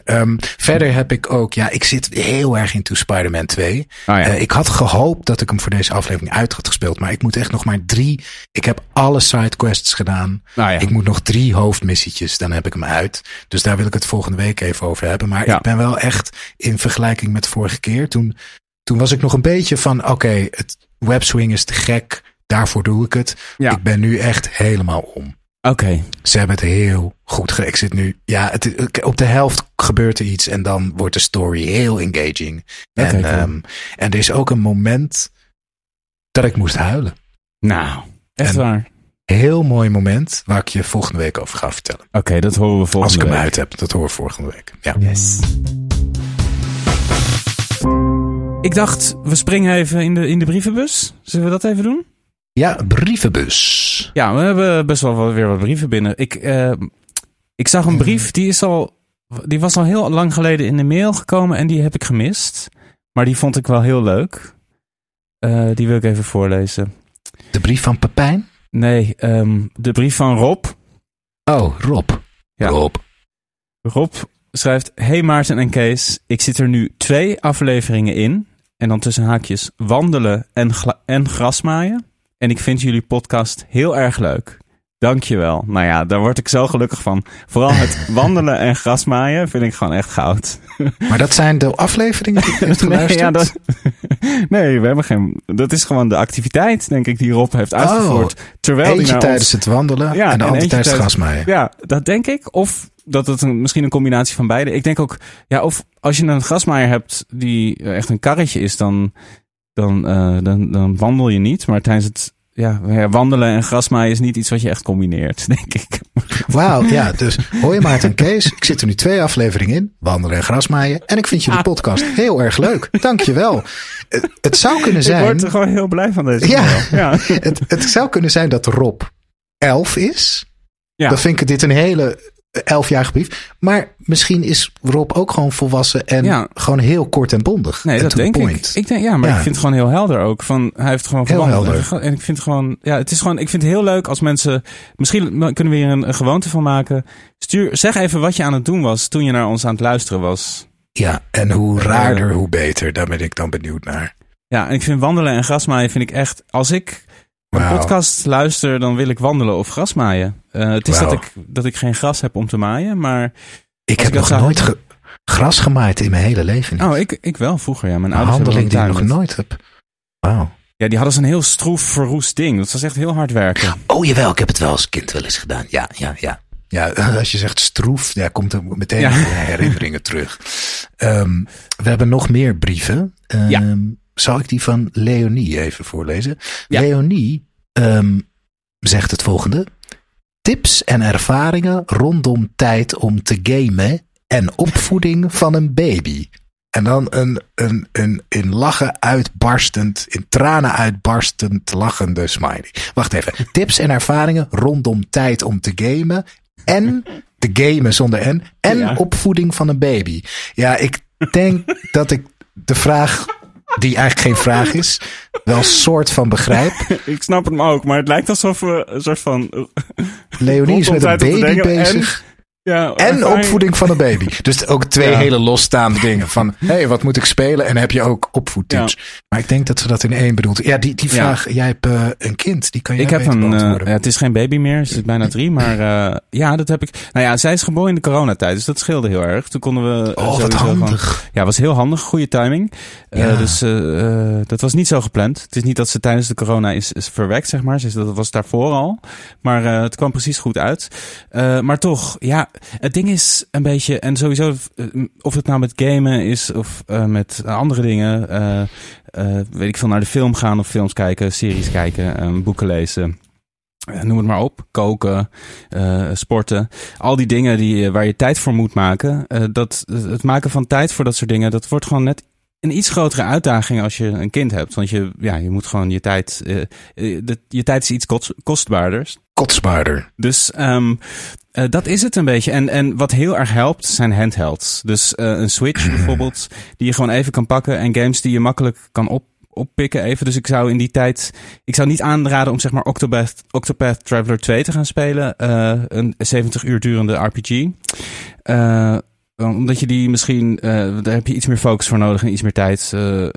Um, verder heb ik ook, ja, ik zit heel erg into Spider-Man 2. Oh, ja. uh, ik had gehoopt dat ik hem voor deze aflevering uit had gespeeld. Maar ik moet echt nog maar drie. Ik heb alle sidequests gedaan. Oh, ik moet nog drie hoofdmissietjes. Dan heb ik hem uit. Dus daar wil ik het volgende week even over hebben. Maar ik ben wel echt in vergelijking met vorige keer. Toen toen was ik nog een beetje van, oké, okay, het webswing is te gek. Daarvoor doe ik het. Ja. Ik ben nu echt helemaal om. Oké. Okay. Ze hebben het heel goed zit nu, ja, het, op de helft gebeurt er iets en dan wordt de story heel engaging. Okay, en, cool. um, en er is ook een moment dat ik moest huilen. Nou, echt waar. Heel mooi moment waar ik je volgende week over ga vertellen. Oké, okay, dat horen we volgende week. Als ik hem week. uit heb, dat horen we volgende week. Ja. Yes. Ik dacht, we springen even in de, in de brievenbus. Zullen we dat even doen? Ja, brievenbus. Ja, we hebben best wel weer wat brieven binnen. Ik, uh, ik zag een brief, die, is al, die was al heel lang geleden in de mail gekomen en die heb ik gemist. Maar die vond ik wel heel leuk. Uh, die wil ik even voorlezen. De brief van Pepijn? Nee, um, de brief van Rob. Oh, Rob. Ja. Rob. Rob schrijft: Hey Maarten en Kees, ik zit er nu twee afleveringen in. En dan tussen haakjes wandelen en, en grasmaaien. En ik vind jullie podcast heel erg leuk. Dankjewel. Nou ja, daar word ik zo gelukkig van. Vooral het wandelen en grasmaaien vind ik gewoon echt goud. Maar dat zijn de afleveringen die je hebt geluisterd? Nee, ja, dat, nee, we hebben geen... Dat is gewoon de activiteit, denk ik, die Rob heeft uitgevoerd. Oh, terwijl eentje tijdens het wandelen ja, en de andere tijdens het grasmaaien. Ja, dat denk ik. Of dat het een, misschien een combinatie van beide. Ik denk ook, ja, of als je een grasmaaier hebt die echt een karretje is, dan, dan, uh, dan, dan wandel je niet. Maar tijdens het ja, wandelen en grasmaaien is niet iets wat je echt combineert, denk ik. Wauw, ja. Dus hoi Maarten Kees. Ik zit er nu twee afleveringen in. Wandelen en grasmaaien. En ik vind jullie ah. podcast heel erg leuk. Dankjewel. Het, het zou kunnen zijn... Ik word er gewoon heel blij van deze Ja, ja. Het, het zou kunnen zijn dat Rob elf is. Ja. Dan vind ik dit een hele elfjarige brief. Maar misschien is Rob ook gewoon volwassen en ja. gewoon heel kort en bondig. Nee, en dat denk point. ik. ik denk, ja, maar ja. ik vind het gewoon heel helder ook. Van, hij heeft gewoon heel helder. En ik vind gewoon, ja, het is gewoon, ik vind het heel leuk als mensen, misschien kunnen we hier een, een gewoonte van maken. Stuur, zeg even wat je aan het doen was toen je naar ons aan het luisteren was. Ja, en hoe raarder, hoe beter. Daar ben ik dan benieuwd naar. Ja, en ik vind wandelen en grasmaaien vind ik echt, als ik een podcast luister, dan wil ik wandelen of grasmaaien. Uh, het is wow. dat, ik, dat ik geen gras heb om te maaien, maar... Ik heb ik nog nooit ge gras gemaaid in mijn hele leven. Niet. Oh, ik, ik wel vroeger, ja. Mijn een handeling die ik nog nooit heb. Wauw. Ja, die hadden zo'n heel stroef, verroest ding. Dat was echt heel hard werken. Oh, jawel. Ik heb het wel als kind wel eens gedaan. Ja, ja, ja. Ja, als je zegt stroef, ja, komt er meteen ja. herinneringen terug. Um, we hebben nog meer brieven. Um, ja zal ik die van Leonie even voorlezen? Ja. Leonie um, zegt het volgende. Tips en ervaringen rondom tijd om te gamen en opvoeding van een baby. En dan een, een, een in lachen uitbarstend, in tranen uitbarstend lachende smiley. Wacht even. Tips en ervaringen rondom tijd om te gamen. En te gamen zonder N. En opvoeding van een baby. Ja, ik denk dat ik de vraag die eigenlijk geen vraag is, wel soort van begrijp. ik snap hem ook, maar het lijkt alsof we een soort van... Leonie is met een baby bezig. Ja, en opvoeding van een baby. Dus ook twee hele losstaande dingen. Van, hé, hey, wat moet ik spelen? En heb je ook opvoedtips. Maar ik denk dat ze dat in één bedoelt. Ja, die, die vraag, jij hebt uh, een kind. Die kan je Ik heb een, uh, het is geen baby meer. Ze is bijna drie. Maar uh, ja, dat heb ik. Nou ja, zij is geboren in de coronatijd. Dus dat scheelde heel erg. Toen konden we oh, wat handig. Van, ja, was heel handig. Goede timing. Ja. dus dat was niet zo gepland. Het is niet dat ze tijdens de corona is, is verwekt, zeg maar. Dat was daarvoor al. Maar het kwam precies goed uit. maar toch, ja het ding is een beetje, en sowieso, eh, of het nou met gamen is of uh, met andere dingen, weet ik veel, naar de film gaan of films kijken, series kijken, boeken lezen. Noem het maar op. Koken, sporten. Al die dingen die, waar je tijd voor moet maken. dat, het maken van tijd voor dat soort dingen, dat wordt gewoon net een iets grotere uitdaging als je een kind hebt. Want je, ja, je moet gewoon je tijd. Uh, de, je tijd is iets kost, kostbaarder. Kostbaarder. Dus um, uh, dat is het een beetje. En, en wat heel erg helpt zijn handhelds. Dus uh, een Switch bijvoorbeeld, die je gewoon even kan pakken. En games die je makkelijk kan op, oppikken even. Dus ik zou in die tijd. Ik zou niet aanraden om zeg maar Octopath, Octopath Traveler 2 te gaan spelen. Uh, een 70 uur durende RPG. Uh, omdat je die misschien, uh, daar heb je iets meer focus voor nodig en iets meer tijd. Uh,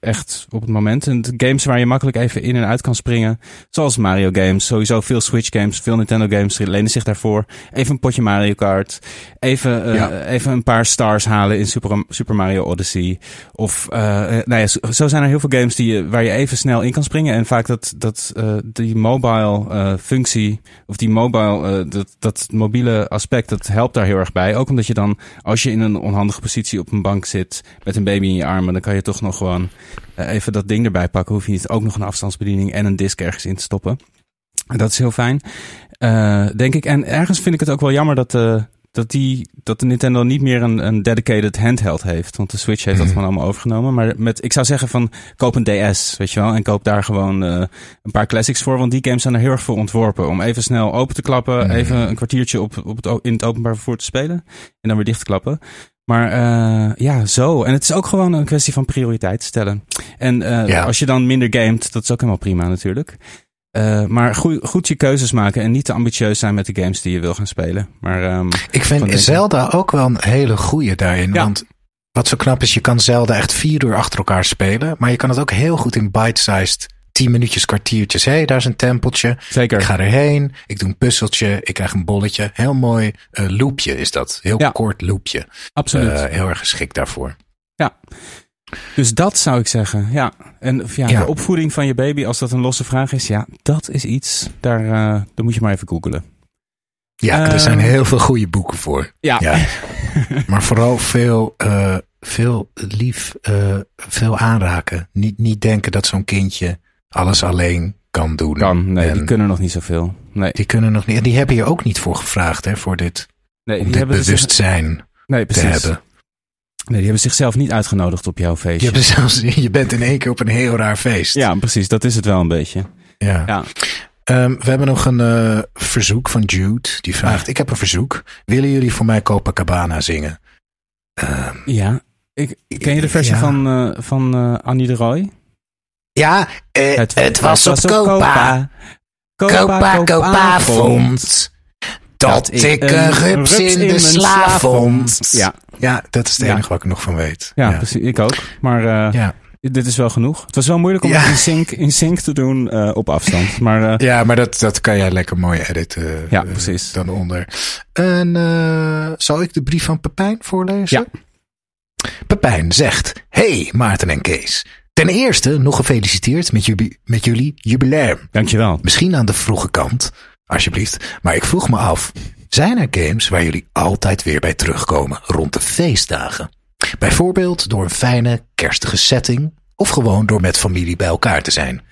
echt op het moment. En games waar je makkelijk even in en uit kan springen. Zoals Mario games. Sowieso veel Switch games, veel Nintendo games lenen zich daarvoor. Even een potje Mario Kart. Even, uh, ja. even een paar stars halen in Super, Super Mario Odyssey. Of, nou ja, zo zijn er heel veel games die je, waar je even snel in kan springen. En vaak dat, dat die mobile functie, of die mobile, dat, dat mobiele aspect, dat helpt daar heel erg bij. Ook omdat je dan als je in een onhandige positie op een bank zit met een baby in je armen, dan kan je toch nog gewoon uh, even dat ding erbij pakken. Hoef je niet ook nog een afstandsbediening en een disk ergens in te stoppen. Dat is heel fijn, uh, denk ik. En ergens vind ik het ook wel jammer dat, uh, dat, die, dat de Nintendo niet meer een, een dedicated handheld heeft. Want de Switch heeft dat mhm. gewoon allemaal overgenomen. Maar met, ik zou zeggen van koop een DS, weet je wel. En koop daar gewoon uh, een paar classics voor. Want die games zijn er heel erg voor ontworpen. Om even snel open te klappen. Mhm. Even een kwartiertje op, op het, in het openbaar vervoer te spelen. En dan weer dicht te klappen. Maar uh, ja, zo. En het is ook gewoon een kwestie van prioriteit stellen. En uh, ja. als je dan minder gamet, dat is ook helemaal prima natuurlijk. Uh, maar goed, goed je keuzes maken en niet te ambitieus zijn met de games die je wil gaan spelen. Maar, um, ik vind Zelda ook wel een hele goede daarin. Ja. Want wat zo knap is, je kan Zelda echt vier uur achter elkaar spelen. Maar je kan het ook heel goed in bite-sized tien minuutjes, kwartiertjes. Hé, hey, daar is een tempeltje. Zeker. Ik ga erheen. Ik doe een puzzeltje. Ik krijg een bolletje. Heel mooi uh, loopje is dat. Heel ja. kort loopje. Absoluut. Uh, heel erg geschikt daarvoor. Ja. Dus dat zou ik zeggen. Ja. En ja, ja, de opvoeding van je baby, als dat een losse vraag is, ja, dat is iets. Daar, uh, daar moet je maar even googelen. Ja, er zijn heel veel goede boeken voor. Ja. ja. maar vooral veel, uh, veel lief, uh, veel aanraken. Niet, niet denken dat zo'n kindje alles alleen kan doen. Kan, nee, en die kunnen nog niet zoveel. Nee. Die kunnen nog niet. En die hebben je ook niet voor gevraagd, hè, voor dit. Nee, om dit bewustzijn nee, te hebben. Nee, die hebben zichzelf niet uitgenodigd op jouw feestje. Je, zelfs, je bent in één keer op een heel raar feest. Ja, precies. Dat is het wel een beetje. Ja. ja. Um, we hebben nog een uh, verzoek van Jude. Die vraagt, ah. ik heb een verzoek. Willen jullie voor mij Copacabana zingen? Um, ja. Ik, ken je de versie ja. van, uh, van uh, Annie de Roy? Ja, het, het, was, was op Copa. Copa, Copa, Copa, Copa vond dat ik een rups in de sla vond. Ja. ja, dat is het enige wat ik nog van weet. Ja, precies. Ik ook. Maar uh, ja. dit is wel genoeg. Het was wel moeilijk om het in sync, in sync te doen uh, op afstand. Maar, uh, ja, maar dat, dat kan jij lekker mooi editen. Ja, precies. Dan onder. En zal ik de brief van Pepijn voorlezen? Ja. Pepijn zegt: Hey Maarten en Kees. Ten eerste nog gefeliciteerd met, jullie, met jullie jubileum. Dankjewel. Misschien aan de vroege kant. Alsjeblieft. Maar ik vroeg me af, zijn er games waar jullie altijd weer bij terugkomen rond de feestdagen? Bijvoorbeeld door een fijne, kerstige setting of gewoon door met familie bij elkaar te zijn.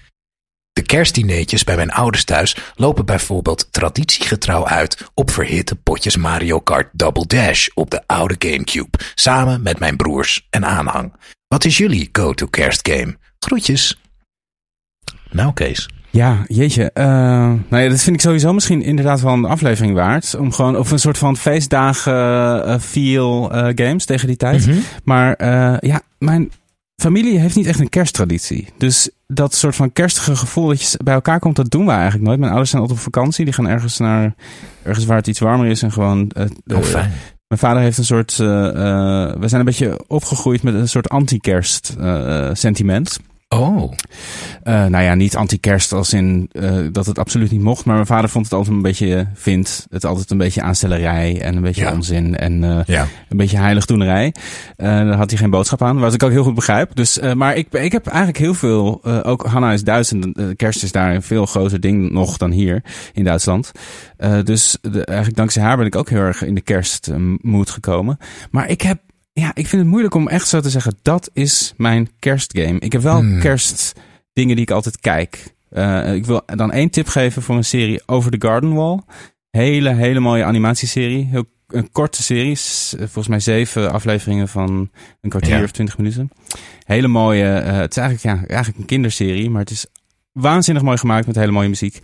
De kerstdineetjes bij mijn ouders thuis lopen bijvoorbeeld traditiegetrouw uit op verhitte potjes Mario Kart Double Dash op de oude Gamecube, samen met mijn broers en aanhang. Wat is jullie go-to kerstgame? Groetjes. Nou, Kees. Ja, jeetje. Uh, nou ja, dat vind ik sowieso misschien inderdaad wel een aflevering waard. Om gewoon op een soort van feestdagen uh, feel uh, games tegen die tijd. Mm -hmm. Maar ja, mijn familie heeft niet echt een kersttraditie. Dus dat soort van kerstige gevoel dat je bij elkaar komt, dat doen we eigenlijk nooit. Mijn ouders zijn altijd op vakantie. Die gaan ergens naar ergens waar het iets warmer is en gewoon. oh, fijn. Mijn vader heeft een soort. we zijn een beetje opgegroeid met een soort anti-kerst sentiment. Oh. Uh, nou ja, niet anti-kerst als in uh, dat het absoluut niet mocht. Maar mijn vader vond het altijd een beetje, vindt het altijd een beetje aanstellerij en een beetje ja. onzin en uh, ja. een beetje heiligdoenerij. daar had hij geen boodschap aan, wat ik ook heel goed begrijp. Dus, maar ik, ik heb eigenlijk heel veel, ook Hanna is Duits en kerst is daar een veel groter ding nog dan hier in Duitsland. dus de, eigenlijk dankzij haar ben ik ook heel erg in de kerstmoed gekomen. Maar ik heb ja, ik vind het moeilijk om echt zo te zeggen, dat is mijn kerstgame. Ik heb wel hmm. kerstdingen die ik altijd kijk. Uh, ik wil dan één tip geven voor een serie Over the Garden Wall. Hele, hele mooie animatieserie. Heel, een korte serie. Volgens mij zeven afleveringen van een kwartier ja. of twintig minuten. Hele mooie. Uh, het is eigenlijk, ja, eigenlijk een kinderserie. Maar het is waanzinnig mooi gemaakt met hele mooie muziek.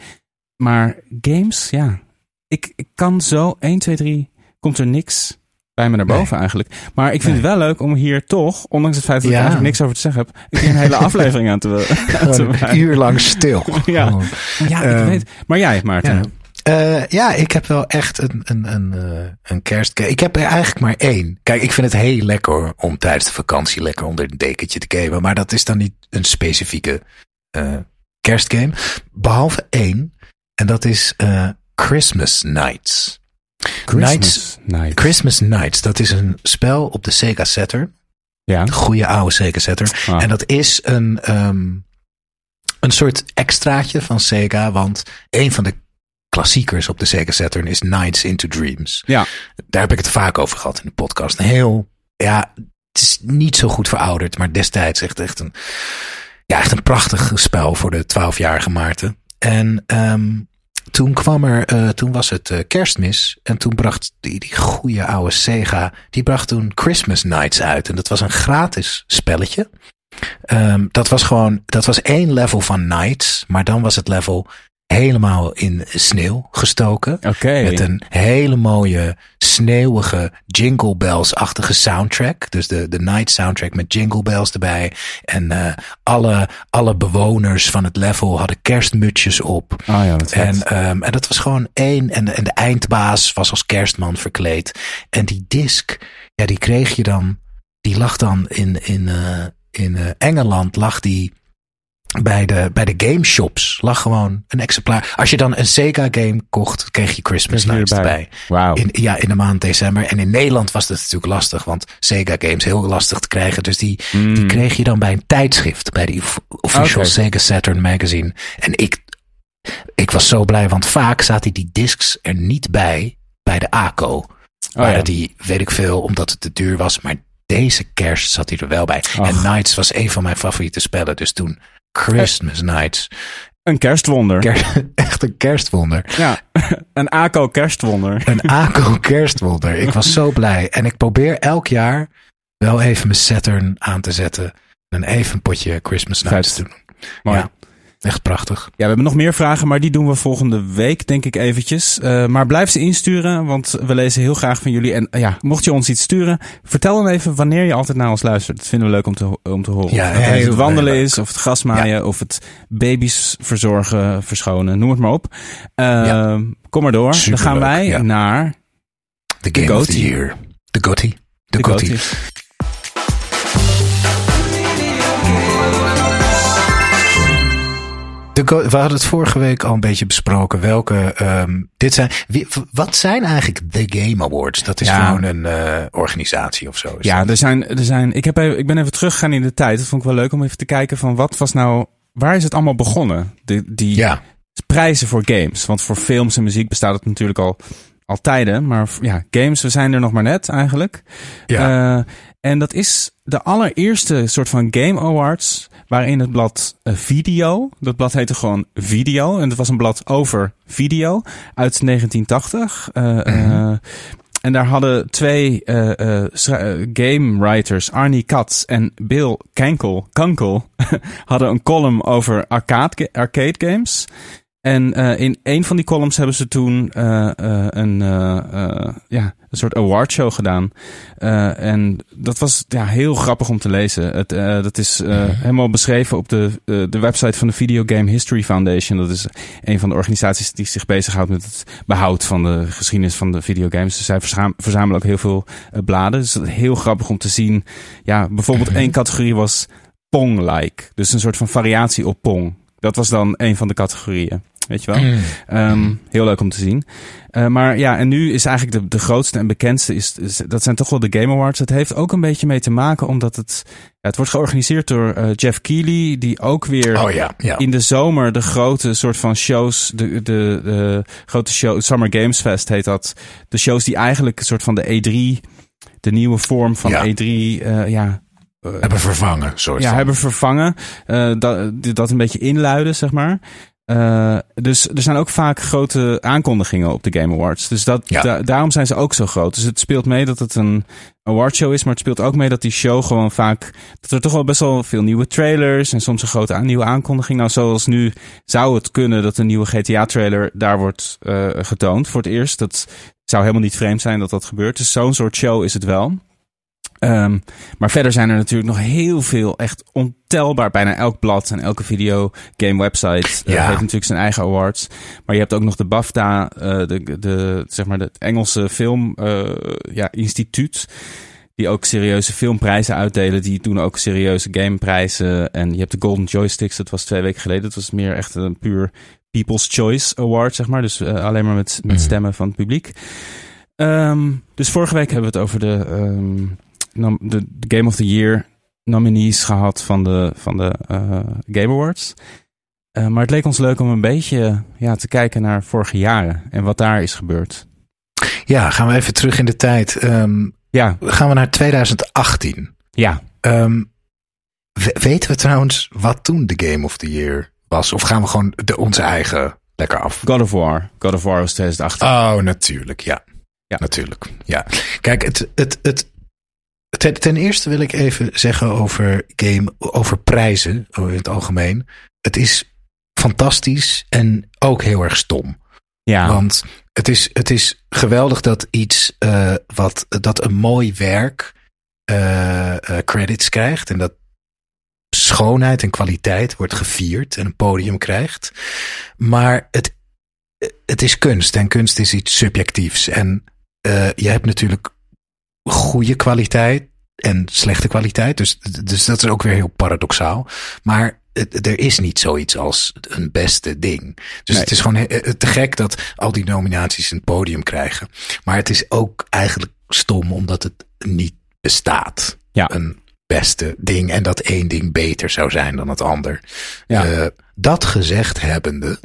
Maar games, ja. Ik, ik kan zo 1, 2, 3. Komt er niks bij me naar boven nee. eigenlijk. Maar ik vind nee. het wel leuk om hier toch, ondanks het feit dat ja. ik eigenlijk niks over te zeggen heb, een, hele aflevering aan te, aan te Een uur lang stil. ja, ja ik um, weet. Maar jij, Maarten? Ja. Uh, ja, ik heb wel echt een, een, een, uh, een. Ik heb er eigenlijk maar één. Kijk, ik vind het heel lekker om tijdens de vakantie lekker onder een dekentje te gamen. Maar dat is dan niet een specifieke uh, kerstgame. Behalve één. En dat is Christmas Nights. Christmas Nights, Nights. Christmas Nights, dat is een spel op de Sega Saturn. Ja. Een goede oude Sega Saturn. Ah. En dat is een, um, een soort extraatje van Sega, want een van de klassiekers op de Sega Saturn is Nights into Dreams. Ja. Daar heb ik het vaak over gehad in de podcast. Een heel, ja, het is niet zo goed verouderd, maar destijds echt, echt een, ja, echt een prachtig spel voor de 12-jarige Maarten. En um, toen kwam er, uh, toen was het uh, kerstmis. En toen bracht die, die goede oude Sega, die bracht toen Christmas Nights uit. En dat was een gratis spelletje. Um, dat was gewoon, dat was één level van Nights. Maar dan was het level helemaal in sneeuw gestoken. Okay. Met een hele mooie, sneeuwige Jingle Bells-achtige soundtrack. Dus de, de night soundtrack met Jingle Bells erbij. En uh, alle, alle bewoners van het level hadden kerstmutsjes op. Oh ja, dat en, um, en dat was gewoon één. En, en de eindbaas was als kerstman verkleed. En die disc, ja, die kreeg je dan. Die lag dan in, in, uh, in uh, Engeland, lag die bij de, bij de game shops lag gewoon een exemplaar. Als je dan een Sega game kocht, kreeg je Christmas Nights erbij. Wow. In, ja, in de maand december. En in Nederland was dat natuurlijk lastig, want Sega games heel lastig te krijgen. Dus die, Mm. die kreeg je dan bij een tijdschrift, bij die official. Sega Saturn magazine. En ik, ik was zo blij, want vaak zaten die discs er niet bij, bij de ACO. Oh, Waren ja. die, weet ik veel, omdat het te duur was. Maar deze kerst zat hij er wel bij. Ach. En Nights was een van mijn favoriete spellen. Dus toen Christmas Nights. Een kerstwonder. Ker- echt een kerstwonder. ja, een ACO kerstwonder. Een ACO kerstwonder. Ik was zo blij. En ik probeer elk jaar wel even mijn Saturn aan te zetten. En even een potje Christmas Nights te doen. Mooi. Ja, echt prachtig. Ja, we hebben nog meer vragen, maar die doen we volgende week, denk ik eventjes. Uh, maar blijf ze insturen, want we lezen heel graag van jullie. En uh, ja, mocht je ons iets sturen, vertel dan even wanneer je altijd naar ons luistert. Dat vinden we leuk om te, om te horen. Ja, of het wandelen is, of het grasmaaien, of het baby's verzorgen, verschonen, noem het maar op. Uh, Ja. Kom maar door. Dan gaan wij naar The Game of the. Year. De Gotti. De Gotti. We hadden het vorige week al een beetje besproken. Welke, um, dit zijn, wie, wat zijn eigenlijk de Game Awards? Dat is Ja. gewoon een uh, organisatie of zo. is Ja, dat? er zijn, er zijn, ik, heb even, ik ben even teruggegaan in de tijd. Dat vond ik wel leuk om even te kijken van wat was nou, waar is het allemaal begonnen? De, die ja. prijzen voor games. Want voor films en muziek bestaat het natuurlijk al al tijden, maar ja, games, we zijn er nog maar net eigenlijk. Ja. Uh, en dat is de allereerste soort van Game Awards waarin het blad uh, Video, dat blad heette gewoon Video en dat was een blad over video uit 1980. Uh, mm -hmm. En daar hadden twee uh, uh, game writers, Arnie Katz en Bill Kankel, Kankel hadden een column over arcade, arcade games. En uh, in een van die columns hebben ze toen een, ja, een soort awardshow gedaan. en dat was ja, heel grappig om te lezen. Het, dat is helemaal beschreven op de, de website van de Video Game History Foundation. Dat is een van de organisaties die zich bezighoudt met het behoud van de geschiedenis van de videogames. Dus zij verzamelen ook heel veel bladen. Dus het is heel grappig om te zien. Ja, bijvoorbeeld één categorie was Pong-like. Dus een soort van variatie op Pong. Dat was dan een van de categorieën. Weet je wel? Mm. Um, heel leuk om te zien. Uh, maar ja, en nu is eigenlijk de, de grootste en bekendste, is, is, dat zijn toch wel de Game Awards. Het heeft ook een beetje mee te maken omdat het, ja, het wordt georganiseerd door uh, Jeff Keighley, die ook weer oh, ja, ja. in de zomer de grote soort van shows, de, de, de grote show, Summer Games Fest heet dat. De shows die eigenlijk een soort van de E3, de nieuwe vorm van Ja. E3, uh, ja, hebben vervangen, soort ja, van. hebben vervangen. Uh, dat, dat een beetje inluiden, zeg maar. Uh, dus er zijn ook vaak grote aankondigingen op de Game Awards. Dus dat, Ja. da- daarom zijn ze ook zo groot. Dus het speelt mee dat het een awardshow is, maar het speelt ook mee dat die show gewoon vaak... dat er toch wel best wel veel nieuwe trailers en soms een grote nieuwe aankondiging. Nou, zoals nu zou het kunnen dat een nieuwe GTA-trailer daar wordt uh, getoond voor het eerst. Dat zou helemaal niet vreemd zijn dat dat gebeurt. Dus zo'n soort show is het wel. Um, maar verder zijn er natuurlijk nog heel veel, echt ontelbaar. Bijna elk blad en elke videogame website Ja. uh, heeft natuurlijk zijn eigen awards. Maar je hebt ook nog de BAFTA, uh, de, de, zeg maar het Engelse film uh, ja, instituut. Die ook serieuze filmprijzen uitdelen. Die doen ook serieuze gameprijzen. En je hebt de Golden Joysticks, dat was twee weken geleden. Dat was meer echt een puur People's Choice Award, zeg maar. Dus alleen maar met, met Mhm. stemmen van het publiek. Um, dus vorige week hebben we het over de, um, nom- de, de Game of the Year nominees gehad van de, van de uh, Game Awards. Uh, maar het leek ons leuk om een beetje ja, te kijken naar vorige jaren en wat daar is gebeurd. Ja, gaan we even terug in de tijd. Um, Ja, gaan we naar 2018. ja. Um, we- weten we trouwens wat toen de Game of the Year was? Of gaan we gewoon de, onze eigen lekker af? God of War. God of War was 2018. Oh, natuurlijk, ja. Ja. Natuurlijk, ja. Kijk, het, het, het, ten, ten eerste wil ik even zeggen over game, over prijzen in het algemeen. Het is fantastisch en ook heel erg stom. ja, Want het is, het is geweldig dat iets uh, wat dat een mooi werk uh, uh, credits krijgt en dat schoonheid en kwaliteit wordt gevierd en een podium krijgt. Maar het, het is kunst en kunst is iets subjectiefs. En je hebt natuurlijk goede kwaliteit en slechte kwaliteit. Dus, dus dat is ook weer heel paradoxaal. Maar het, er is niet zoiets als een beste ding. Dus Nee. het is gewoon he- te gek dat al die nominaties een podium krijgen. Maar het is ook eigenlijk stom omdat het niet bestaat. Ja. Een beste ding en dat één ding beter zou zijn dan het ander. Ja. Uh, dat gezegd hebbende.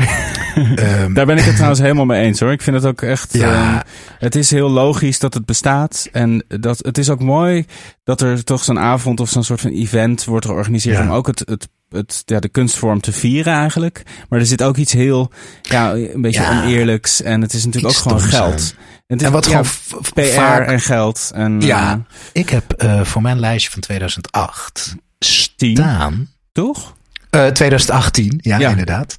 um, Daar ben ik het trouwens helemaal mee eens hoor. Ik vind het ook echt. Ja. Uh, het is heel logisch dat het bestaat. En dat, het is ook mooi dat er toch zo'n avond of zo'n soort van event wordt georganiseerd. Ja. om ook het, het, het, ja, de kunstvorm te vieren eigenlijk. Maar er zit ook iets heel. Ja, een beetje Ja. oneerlijks. En het is natuurlijk ook gewoon geld. aan. het is, En wat ja, gewoon PR vaak- en geld. En, Ja, uh, ik heb uh, voor mijn lijstje van 2008 tien, staan. toch? Uh, 2018, ja, Ja. inderdaad.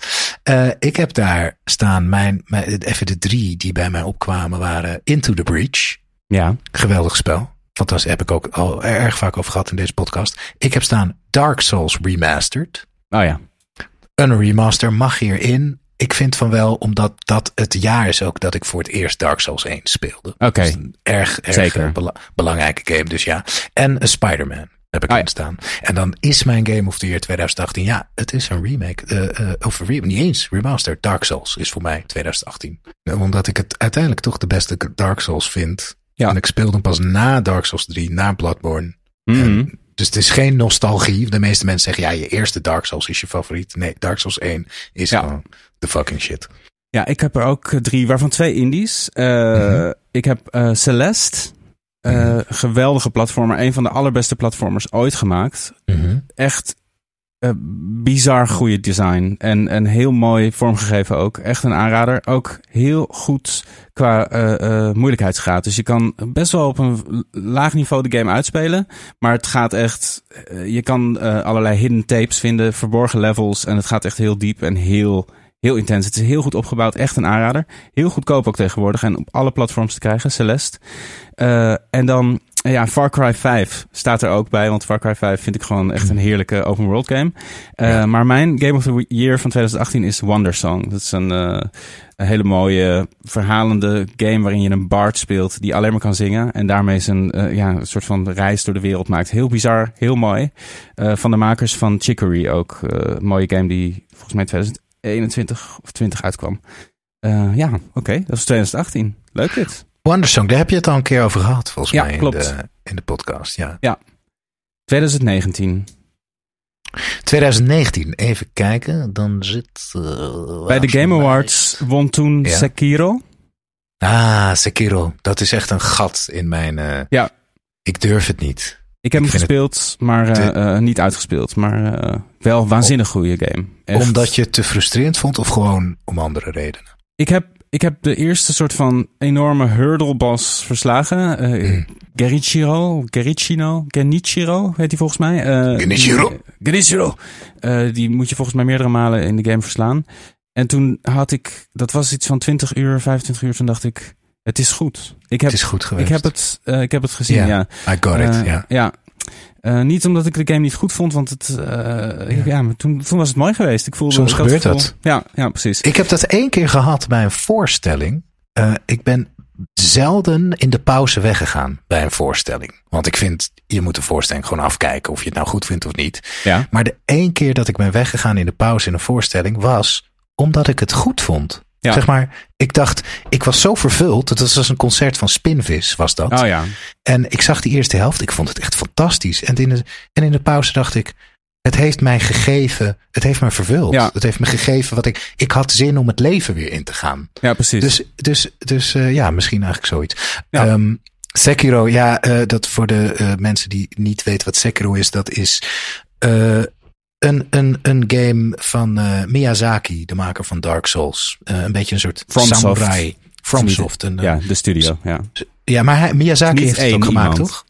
Uh, ik heb daar staan mijn, mijn, even de drie die bij mij opkwamen waren Into the Breach. Ja. Geweldig spel. Fantastisch, heb ik ook al erg vaak over gehad in deze podcast. Ik heb staan Dark Souls Remastered. Oh ja. Een remaster mag hierin. Ik vind van wel, omdat dat het jaar is ook dat ik voor het eerst Dark Souls 1 speelde. Oké. Dus een erg, erg Zeker. eh, bela- belangrijke game, dus ja. En een Spider-Man heb ik Ah, ja. staan. En dan is mijn Game of the Year 2018, ja, het is een remake. eh, eh, of re niet eens, remaster. Dark Souls is voor mij 2018. Omdat ik het uiteindelijk toch de beste Dark Souls vind. Ja. En ik speelde hem pas na Dark Souls 3, na Bloodborne. Mhm. En dus het is geen nostalgie. De meeste mensen zeggen, ja, je eerste Dark Souls is je favoriet. Nee, Dark Souls 1 is Ja. gewoon the fucking shit. Ja, ik heb er ook drie, waarvan twee indies. Uh, Ik heb uh, Celeste. Uh, geweldige platformer. Een van de allerbeste platformers ooit gemaakt. Mm Echt uh, bizar goede design. En, en heel mooi vormgegeven ook. Echt een aanrader. Ook heel goed qua uh, moeilijkheidsgraad. Dus je kan best wel op een laag niveau de game uitspelen. Maar het gaat echt... je kan allerlei hidden tapes vinden. Verborgen levels. En het gaat echt heel diep en heel Heel intens. Het is heel goed opgebouwd. Echt een aanrader. Heel goedkoop ook tegenwoordig. En op alle platforms te krijgen. Celeste. Uh, en dan ja, Far Cry 5 staat er ook bij. Want Far Cry 5 vind ik gewoon echt een heerlijke open world game. Uh, ja. Maar mijn Game of the Year van 2018 is Wonder Song. Dat is een, uh, een hele mooie verhalende game waarin je een bard speelt die alleen maar kan zingen. En daarmee zijn uh, ja, een soort van reis door de wereld maakt. Heel bizar, heel mooi. van de makers van Chicory ook. mooie game die volgens mij 2000 21 of 20 uitkwam. Uh, ja, oké, okay, dat is 2018. Leuk dit. Wondersong, daar heb je het al een keer over gehad, volgens ja, mij, klopt. In, de, in de podcast. Ja. ja, 2019. 2019, even kijken. Dan zit. Uh, Bij de Game Awards won toen ja. Sekiro. Ah, Sekiro. Dat is echt een gat in mijn. Uh, ja. Ik durf het niet. Ik heb hem gespeeld, maar uh, uh, niet uitgespeeld. Maar uh, wel waanzinnig goede game. Echt. Omdat je het te frustrerend vond of gewoon om andere redenen? Ik heb, ik heb de eerste soort van enorme hurdle boss verslagen. Mm. Gerichiro, Gerichino, Genichiro heet hij volgens mij. Genichiro? Genichiro. die moet je volgens mij meerdere malen in de game verslaan. En toen had ik, dat was iets van 20 uur, 25 uur. Toen dacht ik, het is goed. Ik heb, het is goed geweest. Ik heb het, uh, ik heb het gezien, yeah, ja. I got it, uh, ja. Ja. Uh, niet omdat ik de game niet goed vond, want het, ja. ja, maar toen, toen was het mooi geweest. Ik voelde Soms gebeurt dat. Ja, ja, precies. Ik heb dat één keer gehad bij een voorstelling. ik ben zelden in de pauze weggegaan bij een voorstelling. Want ik vind, je moet de voorstelling gewoon afkijken of je het nou goed vindt of niet. Ja. Maar de één keer dat ik ben weggegaan in de pauze in een voorstelling was omdat ik het goed vond. Ja. Zeg maar, ik dacht, ik was zo vervuld. Dat was een concert van Spinvis, was dat. Oh ja. En ik zag die eerste helft. Ik vond het echt fantastisch. En in de, en in de pauze dacht ik, het heeft mij gegeven, het heeft me vervuld. Ja. Het heeft me gegeven wat ik, ik had zin om het leven weer in te gaan. Ja, precies. Dus, dus, dus uh, ja, misschien eigenlijk zoiets. Ja. Um, Sekiro, ja, uh, dat voor de uh, mensen die niet weten wat Sekiro is, dat is een, een, een game van uh, Miyazaki, de maker van Dark Souls. Uh, een beetje een soort FromSoft. samurai. FromSoft. Een, ja, de studio. Ja, ja maar hij, Miyazaki heeft het ook gemaakt, iemand. toch?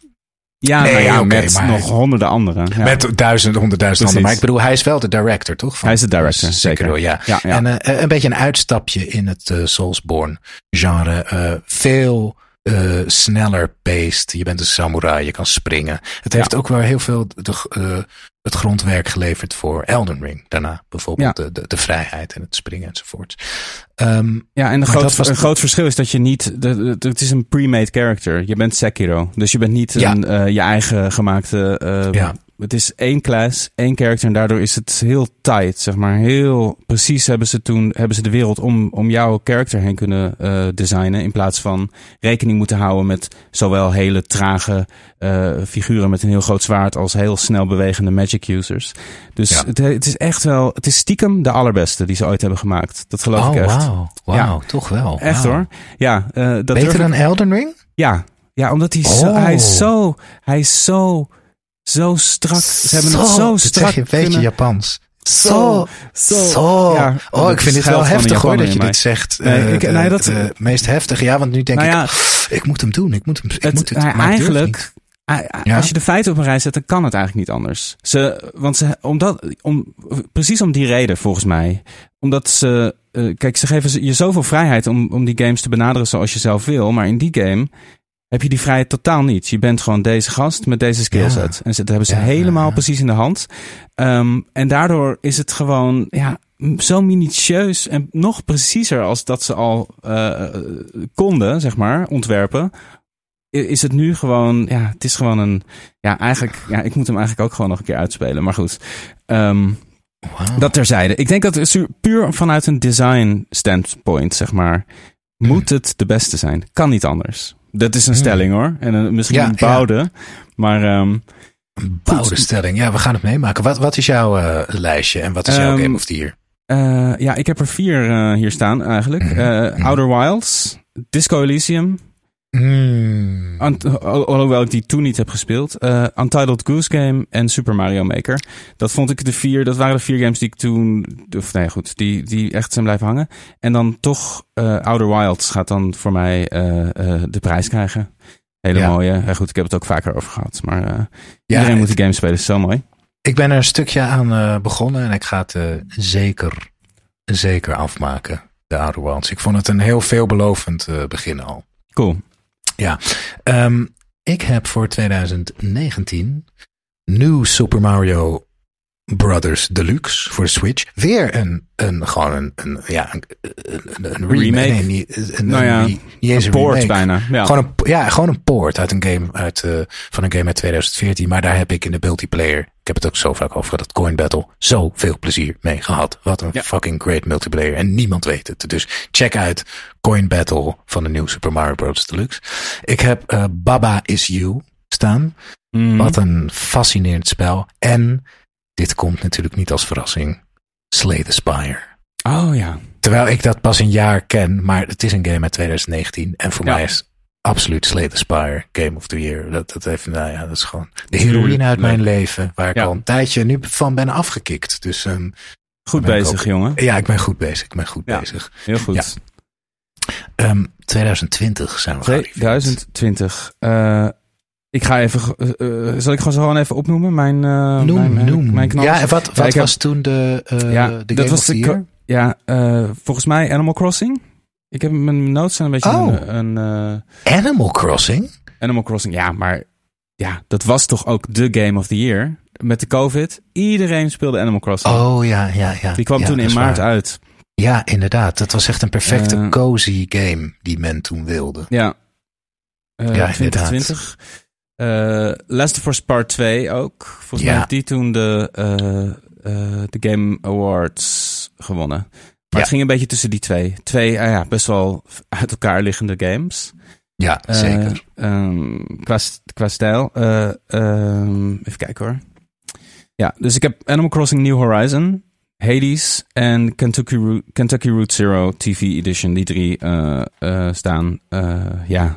Ja, Nee, nou ja oké, met maar- nog honderden anderen. Ja. Met duizend, honderdduizend anderen. Maar ik bedoel, hij is wel de director, toch? Van Hij is de director, zeker. ja. Ja. En uh, een beetje een uitstapje in het uh, Soulsborne genre. Uh, veel sneller paced. Je bent een samurai, je kan springen. Het heeft ook wel heel veel de, het grondwerk geleverd voor Elden Ring. Daarna bijvoorbeeld de, de, de vrijheid en het springen enzovoort. Um, Ja, en groot, was een groot verschil is dat je niet... de- de- Het is een pre-made character. Je bent Sekiro. Dus je bent niet Ja. een, eh, je eigen gemaakte... eh, Ja. Het is één class, één character. En daardoor is het heel tight, zeg maar. Heel precies hebben ze toen hebben ze de wereld om, om jouw character heen kunnen eh, designen. In plaats van rekening moeten houden met zowel hele trage eh, figuren met een heel groot zwaard... als heel snel bewegende magic users. Dus Ja. het, het is echt wel... Het is stiekem de allerbeste die ze ooit hebben gemaakt. Dat geloof oh, ik echt. wauw. Wauw, toch wel. Echt hoor. Ja, eh, dat Beter dan Elden Ring? Ja, ja omdat hij, zo, Oh. hij is zo, hij is zo, zo strak. Ze hebben het zo strak zeg je een beetje Japans. Zo, zo. Zo. Ja, oh, ik vind dit wel heftig hoor, dat je mij. dit zegt. Nee, Eh, ik- nee, dat- de meest heftige. Ja, want nu denk Nou ik, ja, ik moet hem doen, ik moet hem, ik Het, moet het. niet. eigenlijk, Ja? als je de feiten op een rij zet, dan kan het eigenlijk niet anders. Ze, want ze, omdat, om, precies om die reden volgens mij. Omdat ze, eh, kijk, ze geven je zoveel vrijheid om, om die games te benaderen zoals je zelf wil. Maar in die game heb je die vrijheid totaal niet. Je bent gewoon deze gast met deze skillset. En ze, dat hebben ze Ja, helemaal ja, precies in de hand. Ehm, en daardoor is het gewoon ja, zo minutieus en nog preciezer als dat ze al eh, konden, zeg maar, ontwerpen. Is het nu gewoon, ja, het is gewoon een, ja, eigenlijk, ja, ik moet hem eigenlijk ook gewoon nog een keer uitspelen. Maar goed, Ehm, Wauw. dat terzijde. Ik denk dat puur vanuit een design standpoint, zeg maar, moet het de beste zijn. Kan niet anders. Dat is een Hmm. stelling hoor. En een, misschien Ja, een bouwde. Maar ehm, Een bouwde stelling. Ja, we gaan het meemaken. Wat, wat is jouw eh, lijstje en wat is jouw Ehm, Game of the Year? Uh, ja, ik heb er vier uh, hier staan eigenlijk. Uh, Outer Wilds, Disco Elysium. Mm. Alhoewel ik die toen niet heb gespeeld. Untitled Goose Game en Super Mario Maker. Dat vond ik de vier, dat waren de vier games die ik toen, of nee goed, die, die echt zijn blijven hangen. En dan toch Outer Wilds gaat dan voor mij de prijs krijgen. Hele ja. mooie. Ja, goed, ik heb het ook vaker over gehad. Maar ja, iedereen moet die game spelen, is zo mooi. Ik ben er een stukje aan uh, begonnen en ik ga het uh, zeker, zeker afmaken, de Outer Wilds. Ik vond het een heel veelbelovend uh, begin al. Cool. Ja. Um, ik heb voor 2019 New Super Mario Brothers Deluxe voor de Switch. Weer een, een gewoon een, een ja, een, een, een remake. Nee, niet, een, nou ja, niet eens een poort bijna. Ja. Gewoon een, ja, gewoon een poort uit een game uit, uh, van een game uit 2014. Maar daar heb ik in de multiplayer, ik heb het ook zo vaak over dat Coin Battle, zoveel plezier mee gehad. Wat een ja. fucking great multiplayer. En niemand weet het. Dus check uit Coin Battle van de nieuwe Super Mario Bros. Deluxe. Ik heb uh, Baba Is You staan. Mm. Wat een fascinerend spel. En dit komt natuurlijk niet als verrassing. Slay the Spire. Oh ja. Terwijl ik dat pas een jaar ken, maar het is een game uit 2019. En voor mij is absoluut Slay the Spire Game of the Year. Dat, dat, heeft, nou ja, dat is gewoon de heroïne uit mijn leven. Waar ik al een tijdje nu van ben afgekikt. Dus, um, goed bezig, jongen. Ja, ik ben goed bezig. Ik ben goed bezig. Heel goed. Um, 2020 zijn we 2020. Uh, ik ga even. Uh, zal ik gewoon zo gewoon even opnoemen? Mijn. Uh, noem, mijn, noem. Mijn. Ja, wat, wat was toen de. Ja, de dat was de. Ja, volgens mij Animal Crossing. Ik heb mijn notes zijn een beetje. Oh. Een, een Animal Crossing? Animal Crossing, ja, maar. Ja, dat was toch ook de Game of the Year. Met de COVID. Iedereen speelde Animal Crossing. Oh ja, ja, ja. Die kwam ja, toen in maart waar. uit. Ja, inderdaad. Dat was echt een perfecte cozy game die men toen wilde. Ja. ja, 2020. Uh, Last of Us Part 2 ook. Volgens Ja. mij heeft die toen de, de Game Awards gewonnen. Maar Ja. het ging een beetje tussen die twee. Twee ah ja, best wel uit elkaar liggende games. Ja, Eh, zeker. ehm, qua, st- qua stijl. Eh, ehm, even kijken hoor. Ja, dus ik heb Animal Crossing New Horizon, Hades en Kentucky Route, Kentucky Route Zero TV Edition. Die drie eh, staan. Eh, ja,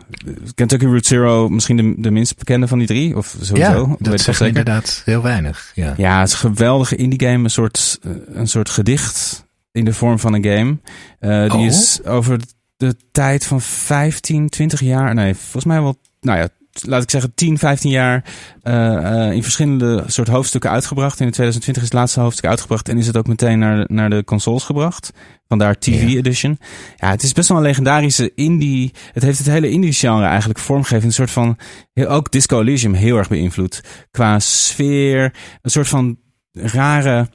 Kentucky Route Zero misschien de, de minst bekende van die drie. Of sowieso. ja, dat zegt inderdaad heel weinig. Ja. Ja, het is een geweldige indie game. Een soort, een soort gedicht in de vorm van een game. Eh, die Oh. is over de tijd van 15, 20 jaar. Nee, volgens mij wel. Nou ja, laat ik zeggen 10, 15 jaar. eh, eh, in verschillende soort hoofdstukken uitgebracht. In 2020 is het laatste hoofdstuk uitgebracht. En is het ook meteen naar, naar de consoles gebracht. Vandaar TV Ja. Edition. Ja, het is best wel een legendarische indie. Het heeft het hele indie genre eigenlijk vormgegeven. Een soort van. Ook Disco Elysium heel erg beïnvloed. Qua sfeer. Een soort van rare,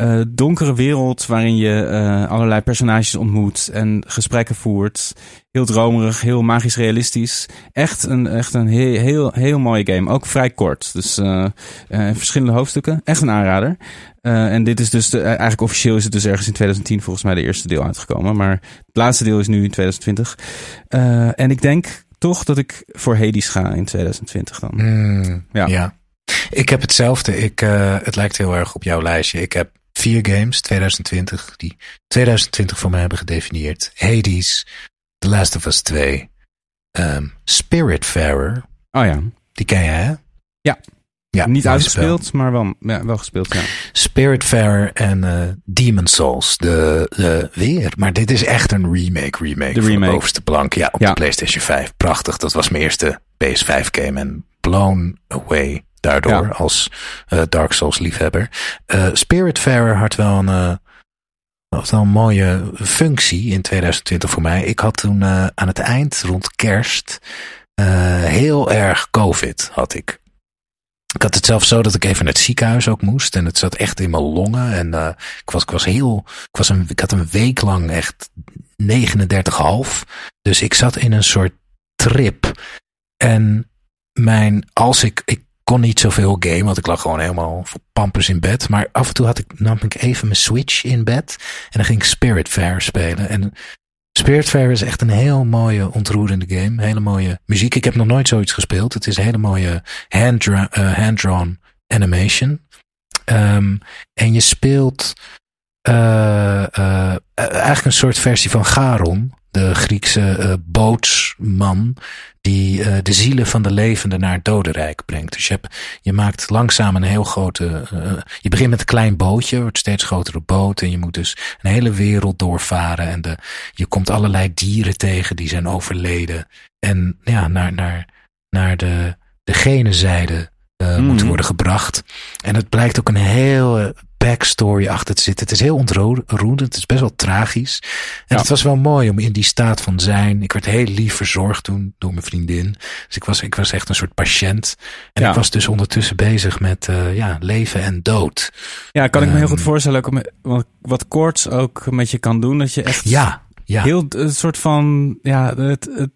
eh, donkere wereld waarin je eh, allerlei personages ontmoet en gesprekken voert. Heel dromerig, heel magisch realistisch. Echt een, echt een heel, heel, heel mooie game. Ook vrij kort. Dus eh, eh, verschillende hoofdstukken. Echt een aanrader. Eh, en dit is dus, de, eigenlijk officieel is het dus ergens in 2010 volgens mij de eerste deel uitgekomen. Maar het laatste deel is nu in 2020. Eh, en ik denk toch dat ik voor Hades ga in 2020 dan. Mm, Ja. ja. Ik heb hetzelfde. Ik, eh, het lijkt heel erg op jouw lijstje. Ik heb vier games 2020 die 2020 voor mij hebben gedefinieerd. Hades, The Last of Us 2, ehm Spiritfarer. Oh ja. Die ken je hè? Ja. Ja, Niet uitgespeeld, spel. maar wel, ja, wel gespeeld, ja. Spiritfarer en eh Demon Souls. De, de weer. Maar dit is echt een remake, remake. De van remake. de bovenste plank. Ja, op Ja. de PlayStation 5. Prachtig. Dat was mijn eerste PS5 game. En blown away daardoor Ja. als eh, Dark Souls liefhebber. Eh Spiritfarer had wel een, eh, had wel een mooie functie in 2020 voor mij. Ik had toen aan het eind, rond kerst, heel erg COVID had ik. Ik had het zelf zo dat ik even naar het ziekenhuis ook moest. En het zat echt in mijn longen. En ik, was, ik was heel. Ik, was een, ik had een week lang echt 39,5. Dus ik zat in een soort trip. En mijn. Als ik. Ik kon niet zoveel game, want ik lag gewoon helemaal voor pampers in bed. Maar af en toe had ik, nam ik even mijn Switch in bed. En dan ging ik Spiritfarer spelen. En Spiritfarer is echt een heel mooie, ontroerende game. Hele mooie muziek. Ik heb nog nooit zoiets gespeeld. Het is een hele mooie eh, hand-drawn animation. Ehm, en je speelt eigenlijk een soort versie van Charon de Griekse bootsman die uh, de zielen van de levenden naar het dodenrijk brengt. Dus je, hebt, je maakt langzaam een heel grote. Uh, je begint met een klein bootje, wordt steeds grotere boot. En je moet dus een hele wereld doorvaren. En de, je komt allerlei dieren tegen die zijn overleden. En ja, naar, naar, naar de, de gene zijde uh, mm. moeten worden gebracht. En het blijkt ook een heel backstory achter te zitten. Het is heel ontroerend. Het is best wel tragisch. En het was wel mooi om in die staat van zijn. Ik werd heel lief verzorgd toen door mijn vriendin. Dus ik was, ik was echt een soort patiënt. En ik was dus ondertussen bezig met uh, ja, leven en dood. Ja, kan ik me heel goed ehm, voorstellen. Ook wat, wat koorts ook met je kan doen. Dat je echt ja, ja. heel een soort van. Ja, het, het,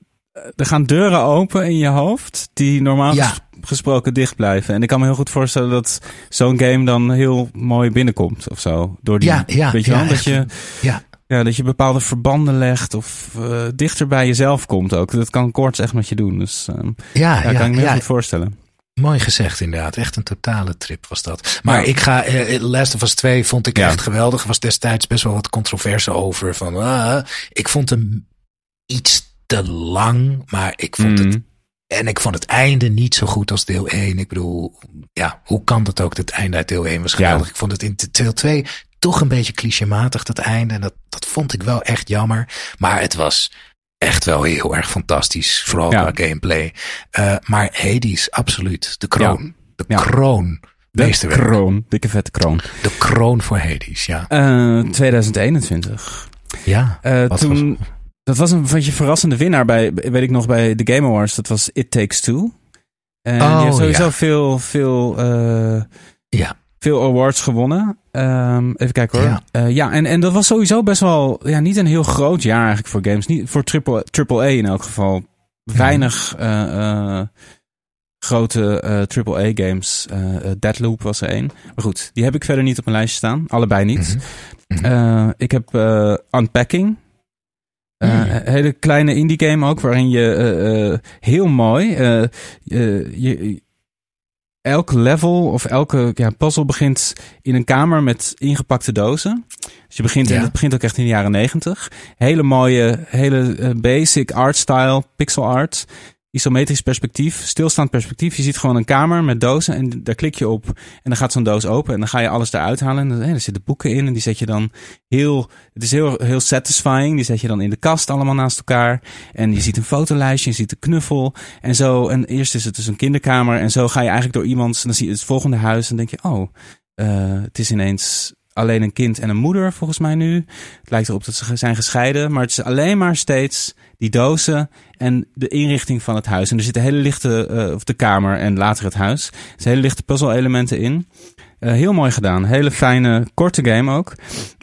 er gaan deuren open in je hoofd. Die normaal ja gesproken dicht blijven. En ik kan me heel goed voorstellen dat zo'n game dan heel mooi binnenkomt of zo. Door die, ja, ja, weet je ja, wel, dat je, ja. Ja, dat je bepaalde verbanden legt of uh, dichter bij jezelf komt ook. Dat kan Koorts echt met je doen. Dus uh, ja, ja, kan ik me heel goed voorstellen. Mooi gezegd inderdaad. Echt een totale trip was dat. Maar ik ga, uh, Last of Us 2 vond ik echt geweldig. Er was destijds best wel wat controverse over. Van, uh, ik vond hem iets te lang, maar ik vond het mm. En ik vond het einde niet zo goed als deel 1. Ik bedoel, ja, hoe kan dat ook? Het einde uit deel 1 was geweldig. Ik vond het in deel 2 toch een beetje clichématig, dat einde. En dat, dat vond ik wel echt jammer. Maar het was echt wel heel erg fantastisch. Vooral qua gameplay. Uh, maar Hades, absoluut. De kroon. De kroon. De kroon. Dikke vette kroon. De kroon voor Hades, ja. Uh, 2021. Ja. Uh, toen, dat was een je verrassende winnaar bij, weet ik nog, bij de Game Awards. Dat was It Takes Two. En oh, die heeft sowieso veel, veel, uh, ja. veel awards gewonnen. Um, even kijken hoor. Ja, uh, ja en, en dat was sowieso best wel, ja, niet een heel groot jaar eigenlijk voor games. Niet voor triple, triple A in elk geval. Weinig uh, grote triple A games. Deadloop was er één. Maar goed, die heb ik verder niet op mijn lijstje staan. Allebei niet. Mm -hmm. ik heb Unpacking. Uh, hele kleine indie game ook, waarin je uh, uh, heel mooi je, elk level of elke ja, puzzel begint in een kamer met ingepakte dozen. Dus je begint, ja. en het begint ook echt in de jaren negentig. Hele mooie, hele basic art style, pixel art isometrisch perspectief, stilstaand perspectief. Je ziet gewoon een kamer met dozen en daar klik je op en dan gaat zo'n doos open en dan ga je alles eruit halen. En er zitten boeken in en die zet je dan heel, het is heel, heel satisfying. Die zet je dan in de kast allemaal naast elkaar. En je ziet een fotolijstje, je ziet een knuffel en zo. En eerst is het dus een kinderkamer en zo ga je eigenlijk door iemands, en dan zie je het volgende huis en denk je, oh, uh, het is ineens alleen een kind en een moeder volgens mij nu. Het lijkt erop dat ze zijn gescheiden, maar het is alleen maar steeds die dozen en de inrichting van het huis. En er zitten hele lichte, uh, of de kamer en later het huis. Er zitten hele lichte puzzel-elementen in. Uh, heel mooi gedaan. Hele fijne, korte game ook.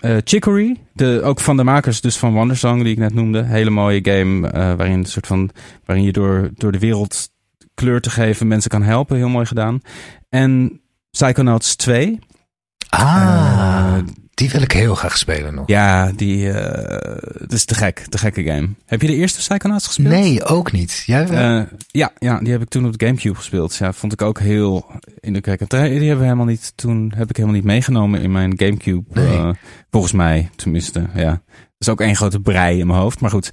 Uh, Chicory, de, ook van de makers dus van Wondersong, die ik net noemde. Hele mooie game waarin, een soort van, waarin je door, door de wereld kleur te geven mensen kan helpen. Heel mooi gedaan. En Psychonauts 2. Ah. Die wil ik heel graag spelen nog. Ja, die uh, is te gek. Te gekke game. Heb je de eerste Psychonauts gespeeld? Nee, ook niet. Jij wel? Uh, ja, ja, die heb ik toen op de Gamecube gespeeld. Ja, vond ik ook heel indrukwekkend. Die hebben we helemaal niet, toen heb ik helemaal niet meegenomen in mijn Gamecube. Nee. Uh, volgens mij, tenminste, ja is ook één grote brei in mijn hoofd. Maar goed.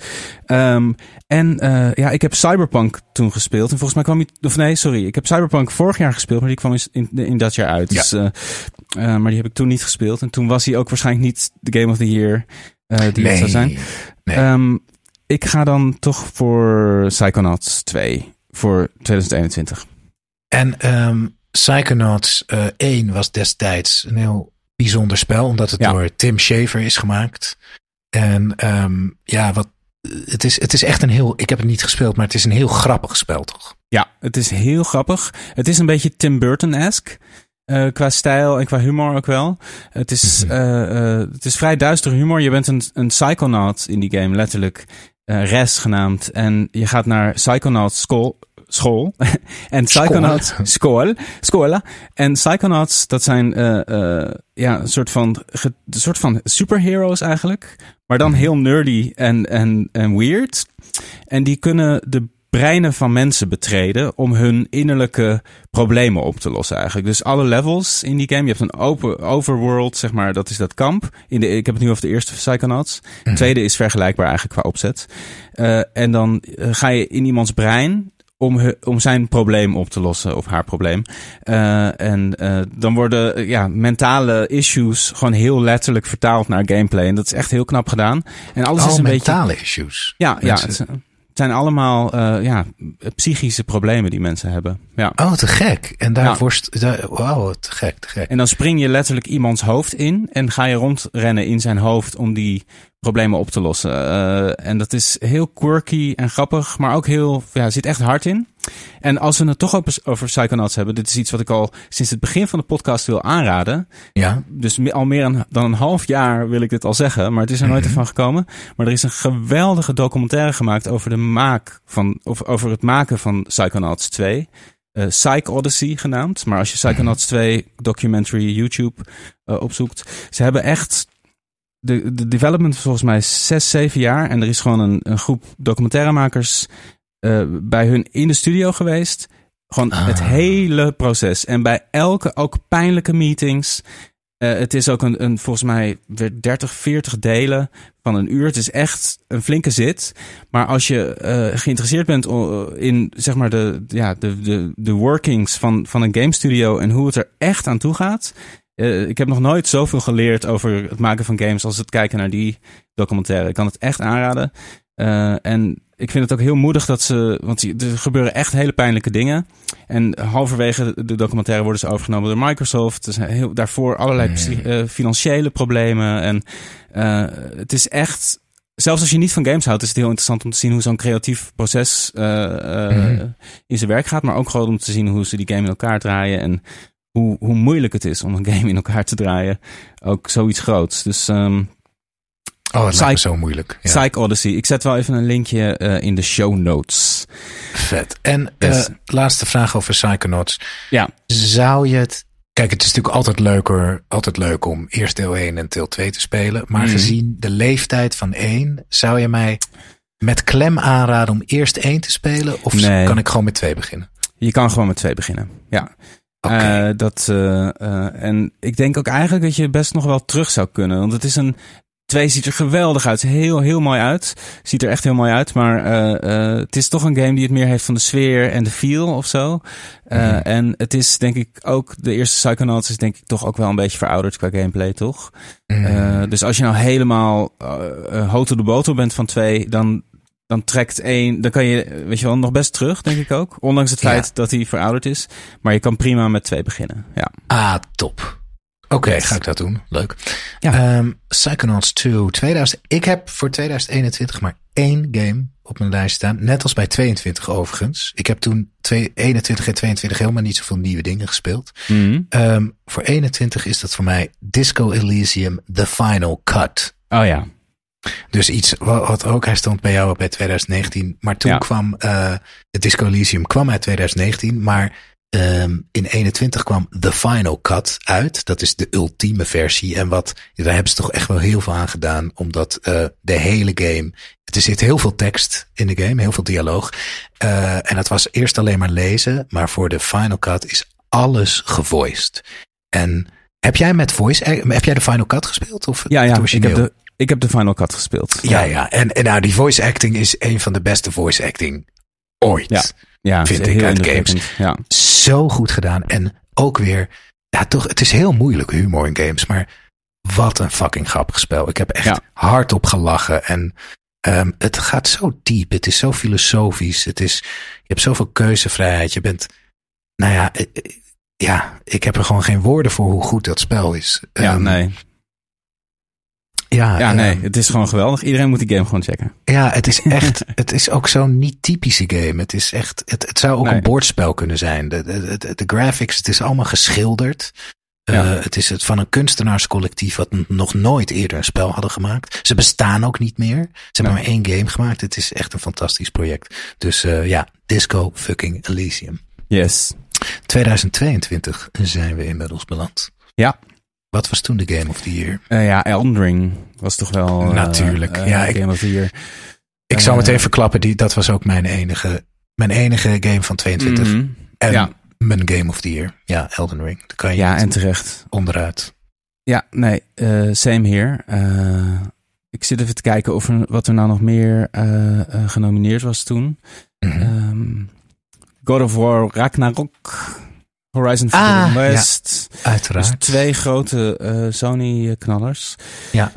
Um, en uh, ja, ik heb Cyberpunk toen gespeeld. En volgens mij kwam hij... Of nee, sorry. Ik heb Cyberpunk vorig jaar gespeeld. Maar die kwam in, in dat jaar uit. Ja. Dus, uh, uh, maar die heb ik toen niet gespeeld. En toen was hij ook waarschijnlijk niet de Game of the Year die nee, het zou zijn. Nee. Um, ik ga dan toch voor Psychonauts 2. Voor 2021. En um, Psychonauts 1 was destijds een heel bijzonder spel. Omdat het ja. door Tim Schafer is gemaakt. En um, ja, wat, het, is, het is echt een heel. Ik heb het niet gespeeld, maar het is een heel grappig spel, toch? Ja, het is heel grappig. Het is een beetje Tim Burton-esque. Uh, qua stijl en qua humor ook wel. Het is, uh, uh, het is vrij duister humor. Je bent een, een psychonaut in die game, letterlijk. Res genaamd. En je gaat naar Psychonaut School, school. en Psychonauts, school, school. En Psychonauts, dat zijn uh, uh, ja, een soort van, een soort van superheroes eigenlijk. Maar dan heel nerdy en, en, en weird. En die kunnen de breinen van mensen betreden om hun innerlijke problemen op te lossen eigenlijk. Dus alle levels in die game. Je hebt een open overworld, zeg maar, dat is dat kamp. In de, ik heb het nu over de eerste Psychonauts. De Mhm. tweede is vergelijkbaar eigenlijk qua opzet. Uh, en dan ga je in iemands brein om, om zijn probleem op te lossen of haar probleem. Uh, en uh, dan worden ja, mentale issues gewoon heel letterlijk vertaald naar gameplay. En dat is echt heel knap gedaan. En alles oh, is een mentale beetje. issues. Ja, ja het, het, zijn allemaal uh, ja, psychische problemen die mensen hebben. Ja. Oh, te gek. En daar ja. Wauw, te gek, te gek. En dan spring je letterlijk iemands hoofd in en ga je rondrennen in zijn hoofd om die problemen op te lossen. Uh, en dat is heel quirky en grappig, maar ook heel, ja, zit echt hard in. En als we het toch over, over Psychonauts hebben, dit is iets wat ik al sinds het begin van de podcast wil aanraden. Ja. Dus al meer dan een half jaar wil ik dit al zeggen, maar het is er nooit mm -hmm. van gekomen. Maar er is een geweldige documentaire gemaakt over de maak van, of over het maken van Psychonauts 2. Uh, Psych Odyssey genaamd. Maar als je Psychonauts 2 documentary YouTube uh, opzoekt. Ze hebben echt de, de development volgens mij zes, zeven jaar. En er is gewoon een, een groep documentairemakers uh, bij hun in de studio geweest. Gewoon ah. het hele proces. En bij elke, ook pijnlijke meetings. Uh, het is ook een, een, volgens mij, weer 30, 40 delen van een uur. Het is echt een flinke zit. Maar als je uh, geïnteresseerd bent in, zeg maar, de, ja, de, de, de workings van, van een game studio en hoe het er echt aan toe gaat. Uh, ik heb nog nooit zoveel geleerd over het maken van games als het kijken naar die documentaire. Ik kan het echt aanraden. Uh, en ik vind het ook heel moedig dat ze. Want er gebeuren echt hele pijnlijke dingen. En halverwege de documentaire worden ze overgenomen door Microsoft. Er zijn heel, daarvoor allerlei mm. uh, financiële problemen. En het is echt. Zelfs als je niet van games houdt, is het heel interessant om te zien hoe zo'n creatief proces uh, mm. in zijn werk gaat. Maar ook gewoon om te zien hoe ze die game in elkaar draaien. En hoe, hoe moeilijk het is om een game in elkaar te draaien. Ook zoiets groots. Dus. Um, Oh, het lijkt me zo moeilijk. Ja. Psych Odyssey. Ik zet wel even een linkje uh, in de show notes. Vet. En yes. uh, laatste vraag over Psychonauts. Ja. Zou je het... Kijk, het is natuurlijk altijd leuker, altijd leuk om eerst deel 1 en deel 2 te spelen. Maar mm. gezien de leeftijd van 1, zou je mij met klem aanraden om eerst 1 te spelen? Of nee. kan ik gewoon met 2 beginnen? Je kan gewoon met 2 beginnen, ja. Okay. Uh, dat, uh, en ik denk ook eigenlijk dat je best nog wel terug zou kunnen. Want het is een. Twee ziet er geweldig uit. Heel, heel mooi uit. Ziet er echt heel mooi uit. Maar het is toch een game die het meer heeft van de sfeer en de feel of zo. Mm. En het is denk ik ook. De eerste Psychonauts is denk ik toch ook wel een beetje verouderd qua gameplay, toch? Mm. dus als je nou helemaal uh, to the bottle bent van twee, dan dan trekt één, dan kan je, weet je wel, nog best terug, denk ik ook. Ondanks het feit ja. dat hij verouderd is. Maar je kan prima met twee beginnen. Ja. Ah, top. Oké, okay, yes. ga ik dat doen. Leuk. Ja. Um, Psychonauts 2, 2000. Ik heb voor 2021 maar één game op mijn lijst staan. Net als bij 22 overigens. Ik heb toen 21 en 22 helemaal niet zoveel nieuwe dingen gespeeld. Mm -hmm. um, voor 21 is dat voor mij Disco Elysium The Final Cut. Oh ja. Dus iets wat ook, hij stond bij jou bij 2019. Maar toen ja. kwam uh, het Disco Elysium kwam uit 2019. Maar um, in 21 kwam The Final Cut uit. Dat is de ultieme versie. En wat, daar hebben ze toch echt wel heel veel aan gedaan. Omdat uh, de hele game. Er zit heel veel tekst in de game, heel veel dialoog. Uh, en dat was eerst alleen maar lezen. Maar voor de Final Cut is alles gevoiced. En heb jij met voice, heb jij de Final Cut gespeeld? Of ja, ja, ik heb de, ik heb de Final Cut gespeeld. Ja, ja. En, en nou, die voice acting is een van de beste voice acting ooit. Ja, ja vind ik uit games. Ja. Zo goed gedaan. En ook weer, ja, toch, het is heel moeilijk humor in games, maar wat een fucking grappig spel. Ik heb echt ja. hard op gelachen. En um, het gaat zo diep. Het is zo filosofisch. Het is, je hebt zoveel keuzevrijheid. Je bent, nou ja, ja, ik heb er gewoon geen woorden voor hoe goed dat spel is. Ja, um, nee. Ja, ja, nee, uh, het is gewoon geweldig. Iedereen moet die game gewoon checken. Ja, het is echt, het is ook zo'n niet typische game. Het is echt, het, het zou ook nee. een bordspel kunnen zijn. De, de, de, de, graphics, het is allemaal geschilderd. Ja. Uh, het is het van een kunstenaarscollectief wat nog nooit eerder een spel hadden gemaakt. Ze bestaan ook niet meer. Ze hebben maar één game gemaakt. Het is echt een fantastisch project. Dus uh, ja, Disco fucking Elysium. Yes. 2022 zijn we inmiddels beland. Ja. Wat was toen de Game of the Year? Uh, ja, Elden Ring was toch wel... Natuurlijk. Uh, ja, Game ik, of the Year. Ik zal meteen verklappen, die, dat was ook mijn enige Mijn enige game van 22. Mhm. En Ja. mijn game of the year. Ja, Elden Ring. Dat kan je Ja, en terecht. onderuit. Ja, nee, eh, same hier. Eh, ik zit even te kijken of er, wat er nou nog meer eh, eh, genomineerd was toen. Mhm. Ehm, God of War, Ragnarok, Horizon Ah, Forbidden ja. West. Dus Uiteraard. twee grote eh, Sony-knallers. Ja.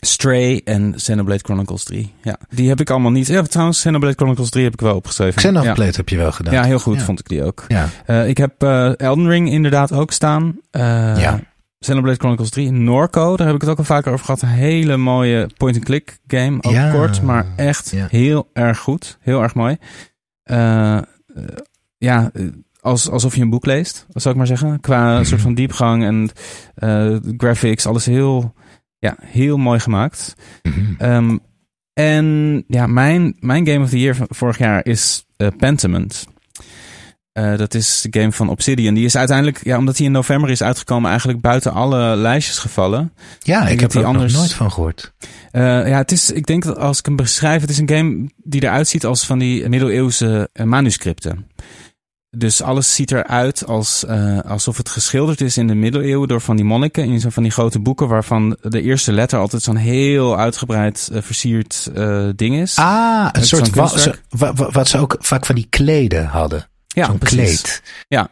Stray en Xenoblade Chronicles 3. Ja, die heb ik allemaal niet. Ja, trouwens, Xenoblade Chronicles 3 heb ik wel opgeschreven. Xenoblade ja. heb je wel gedaan. ja, heel goed Ja. vond ik die ook. Ja. Eh, ik heb eh, Elden Ring inderdaad ook staan. Ja. Xenoblade Chronicles 3. Norco, daar heb ik het ook al vaker over gehad. Een hele mooie point-and-click game. Ook Ja. kort, maar echt heel erg goed. Heel erg mooi. Ja, als, alsof je een boek leest, zou ik maar zeggen. Qua soort van diepgang en eh, graphics. Alles heel, ja, heel mooi gemaakt. Mhm. Ehm, en ja, mijn, mijn Game of the Year van vorig jaar is eh, Pentiment. Eh, dat is de game van Obsidian. Die is uiteindelijk, ja, omdat hij in november is uitgekomen, eigenlijk buiten alle lijstjes gevallen. Ja, ik heb er anders- nog nooit van gehoord. Eh, ja, het is, ik denk dat als ik hem beschrijf, het is een game die eruit ziet als van die middeleeuwse manuscripten. Dus alles ziet eruit als, eh, alsof het geschilderd is in de middeleeuwen door van die monniken in zo van die grote boeken waarvan de eerste letter altijd zo'n heel uitgebreid eh, versierd eh, ding is. Ah, een soort wa- zo- wat ze ook vaak van die kleden hadden. ja, Zo'n kleed. Ja.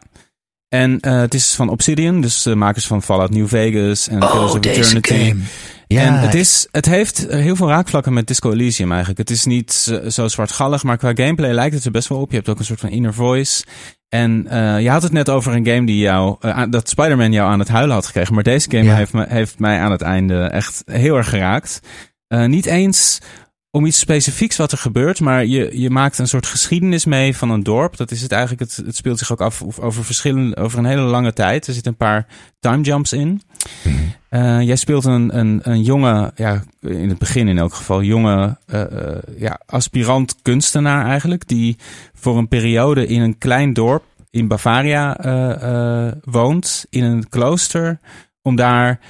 En het is van Obsidian, dus de makers van Fallout New Vegas en Tales Oh, of Eternity. game. Ja, En het, is, het heeft heel veel raakvlakken met Disco Elysium eigenlijk. Het is niet zo- zwartgallig, maar qua gameplay lijkt het er best wel op. Je hebt ook een soort van inner voice. En eh, je had het net over een game die jou, eh, dat Spider-Man jou aan het huilen had gekregen. Maar deze game Ja. heeft, me, heeft mij aan het einde echt heel erg geraakt. Eh, niet eens om iets specifieks wat er gebeurt, maar je, je maakt een soort geschiedenis mee van een dorp. Dat is het eigenlijk. Het, het speelt zich ook af over verschillende, over een hele lange tijd. Er zitten een paar time jumps in. Eh, jij speelt een, een, een jonge, ja, in het begin in elk geval, jonge eh, eh, ja, aspirant kunstenaar eigenlijk. Die voor een periode in een klein dorp in Bavaria woont, in een klooster. Om daar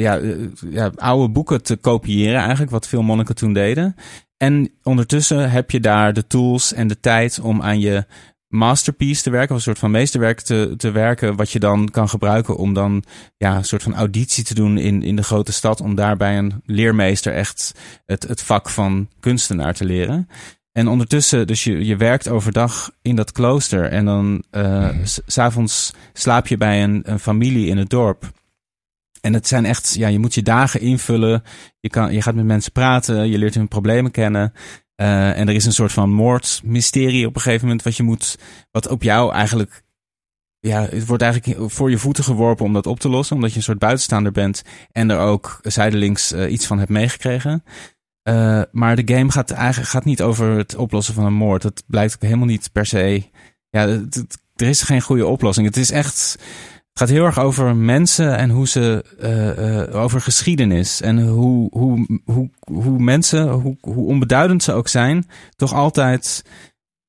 ja, eh, ja, oude boeken te kopiëren eigenlijk, wat veel monniken toen deden. En ondertussen heb je daar de tools en de tijd om aan je masterpiece te werken, of een soort van meesterwerk te, te werken, wat je dan kan gebruiken om dan ja, een soort van auditie te doen in, in de grote stad, om daar bij een leermeester echt het, het vak van kunstenaar te leren. En ondertussen, dus je, je werkt overdag in dat klooster en dan eh, s- s s'avonds slaap je bij een, een familie in het dorp. En het zijn echt, ja, je moet je dagen invullen. Je, kan, je gaat met mensen praten, je leert hun problemen kennen. Eh, en er is een soort van moordmysterie op een gegeven moment, wat je moet, wat op jou eigenlijk, ja, het wordt eigenlijk voor je voeten geworpen om dat op te lossen, omdat je een soort buitenstaander bent en er ook zijdelings eh, iets van hebt meegekregen. Eh, maar de game gaat eigenlijk gaat niet over het oplossen van een moord. Dat blijkt ook helemaal niet per se. Ja, er is geen goede oplossing. Het is echt. Het gaat heel erg over mensen en hoe ze. eh, eh, over geschiedenis. En hoe, hoe, hoe, hoe mensen, hoe, hoe onbeduidend ze ook zijn, toch altijd.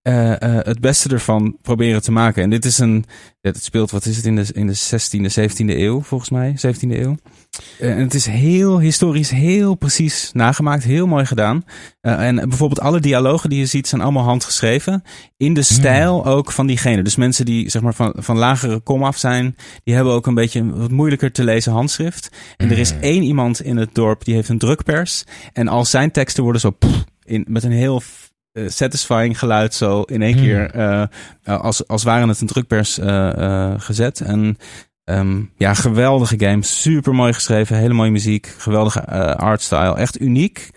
Eh, eh, het beste ervan proberen te maken. En dit is een. Het speelt, wat is het, in de, in de 16e, 17e eeuw, volgens mij. 17e eeuw. Eh, En het is heel historisch, heel precies nagemaakt, heel mooi gedaan. En bijvoorbeeld alle dialogen die je ziet zijn allemaal handgeschreven. In de stijl ook van diegene. Dus mensen die zeg maar van, van lagere kom af zijn, die hebben ook een beetje een wat moeilijker te lezen handschrift. En er is één iemand in het dorp die heeft een drukpers. En al zijn teksten worden zo pff, in, met een heel satisfying geluid zo in één keer eh, eh, als, als waren het een drukpers eh, eh, gezet. En Ehm, ja, geweldige game. Super mooi geschreven. Hele mooie muziek. Geweldige eh, artstyle. Echt uniek.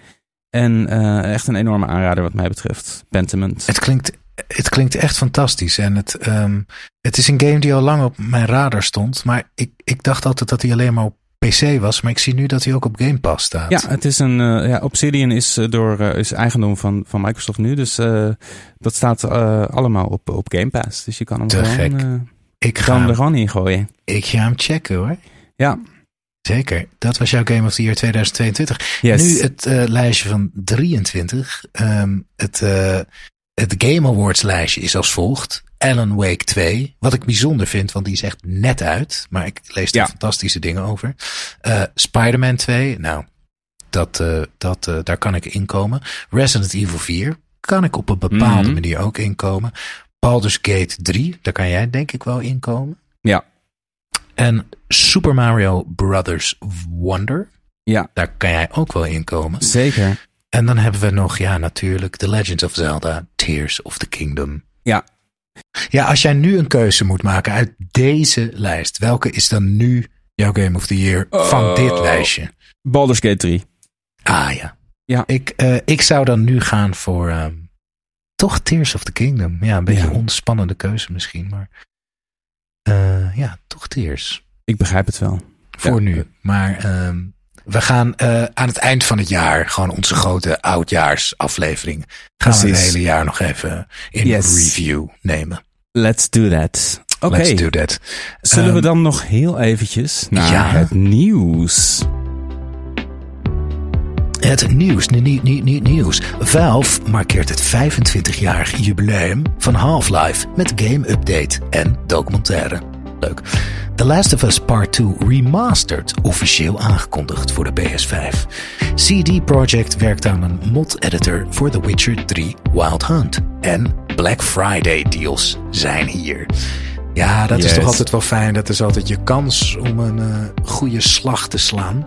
En eh, echt een enorme aanrader wat mij betreft. Pentiment. Het klinkt, het klinkt echt fantastisch. En het, ehm, het is een game die al lang op mijn radar stond. Maar ik, ik dacht altijd dat hij alleen maar op PC was. Maar ik zie nu dat hij ook op Game Pass staat. Ja, het is een. eh, ja, Obsidian is, eh, door, eh, is eigendom van, van Microsoft nu. Dus dat staat allemaal op, op Game Pass. Dus je kan hem Te gewoon, gek. ik, kan ga hem er gewoon in gooien. ik ga hem checken hoor. Ja, Zeker. Dat was jouw Game of the Year 2022. yes. Nu het lijstje van 23. Ehm, het, het Game Awards lijstje is als volgt. Alan Wake 2. Wat ik bijzonder vind, want die is echt net uit. Maar ik lees er Ja. fantastische dingen over. Eh Spider-Man 2. Nou, dat, eh, dat, eh, daar kan ik in komen. Resident Evil 4. kan ik op een bepaalde Mhm. manier ook inkomen. Baldur's Gate 3, daar kan jij denk ik wel inkomen. Ja. En Super Mario Brothers Wonder, Ja, daar kan jij ook wel inkomen. zeker. En dan hebben we nog, ja, natuurlijk The Legend of Zelda, Tears of the Kingdom. Ja. Ja, als jij nu een keuze moet maken uit deze lijst, welke is dan nu jouw Game of the Year van Oh. dit lijstje? Baldur's Gate 3. Ah ja. Ja. Ik, eh, ik zou dan nu gaan voor ehm, toch Tears of the Kingdom. Ja, een beetje Ja. een onspannende keuze misschien, maar eh, ja, toch Tears. Ik begrijp het wel. Voor Ja. nu. Maar ehm, we gaan eh, aan het eind van het jaar gewoon onze grote oudjaarsaflevering. Gaan we het hele jaar nog even in Yes. review nemen. Let's do that. Oké. Let's do that. Zullen we Ehm, dan nog heel eventjes naar ja. het nieuws? Het nieuws, nie- nie- nie- nie- nieuws. Valve markeert het 25-jarig jubileum van Half-Life met game-update en documentaire. Leuk. The Last of Us Part 2 Remastered, officieel aangekondigd voor de PS5. CD Projekt werkt aan een mod-editor voor The Witcher 3 Wild Hunt. En Black Friday deals zijn hier. Ja, dat is toch altijd wel fijn. Dat is altijd je kans om een eh, goede slag te slaan.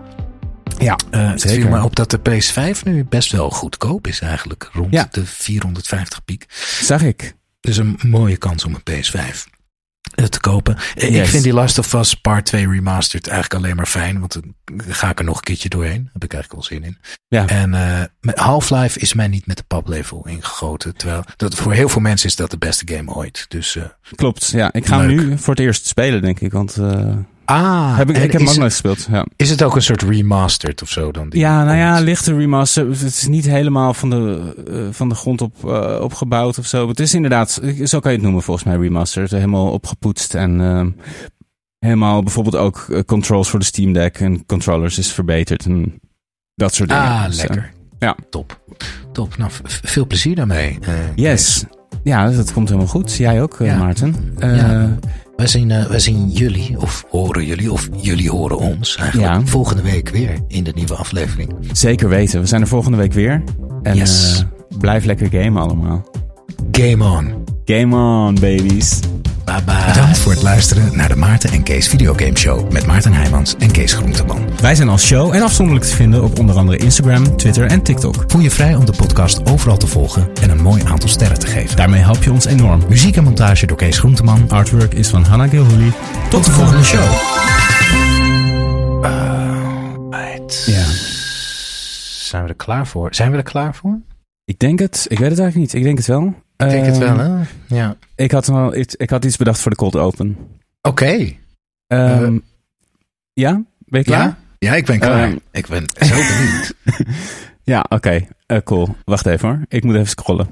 Ja, Eh, het viel me op dat de PS5 nu best wel goedkoop is eigenlijk. Rond Ja. de 450 piek. Zag ik. Dus een mooie kans om een PS5 eh, te kopen. Eh, Ik vind die Last of Us Part 2 Remastered eigenlijk alleen maar fijn. Want dan ga ik er nog een keertje doorheen. Heb ik eigenlijk wel zin in. Ja. En eh, Half-Life is mij niet met de paplepel ingegoten. Terwijl dat, voor heel veel mensen is dat de beste game ooit. Dus, eh, Klopt. Ja, ik ga hem nu voor het eerst spelen, denk ik. Want ah, heb ik, heb hem is, ook nooit gespeeld. Ja. is het ook een soort remastered of zo dan? die Ja, nou ja, lichte remaster. Het is niet helemaal van de, eh, van de grond op eh, opgebouwd of zo. Het is inderdaad, zo kan je het noemen volgens mij, remastered. Helemaal opgepoetst en ehm, helemaal bijvoorbeeld ook eh, controls voor de Steam Deck en controllers is verbeterd en dat soort dingen. Ah, Dus, lekker. ja. Top. Top. Nou, veel plezier daarmee. yes. Ja, dat komt helemaal goed. Jij ook, Ja. Maarten. Eh, Ja. Wij zien, wij zien jullie, of horen jullie, of jullie horen ons eigenlijk Ja. volgende week weer in de nieuwe aflevering. Zeker weten. We zijn er volgende week weer. En Yes. eh, blijf lekker gamen allemaal. Game on. Game on, babies. Bye bye. Bedankt voor het luisteren naar de Maarten en Kees Videogame Show met Maarten Heijmans en Kees Groenteman. Wij zijn als show en afzonderlijk te vinden op onder andere Instagram, Twitter en TikTok. Voel je vrij om de podcast overal te volgen en een mooi aantal sterren te geven. Daarmee help je ons enorm. Muziek en montage door Kees Groenteman. Artwork is van Hannah Gilhooly. Tot de volgende show. Ja. Zijn we er klaar voor? Zijn we er klaar voor? Ik denk het. Ik weet het eigenlijk niet. Ik denk het wel. Ik denk het wel, Ehm, hè? Ja. Ik had, wel iets, ik had iets bedacht voor de cold open. Oké. Ehm, ja? Ben je klaar? Ja? Ja, ik ben klaar. Ehm. ik ben zo benieuwd. Ja, oké. Eh, cool. Wacht even hoor. Ik moet even scrollen.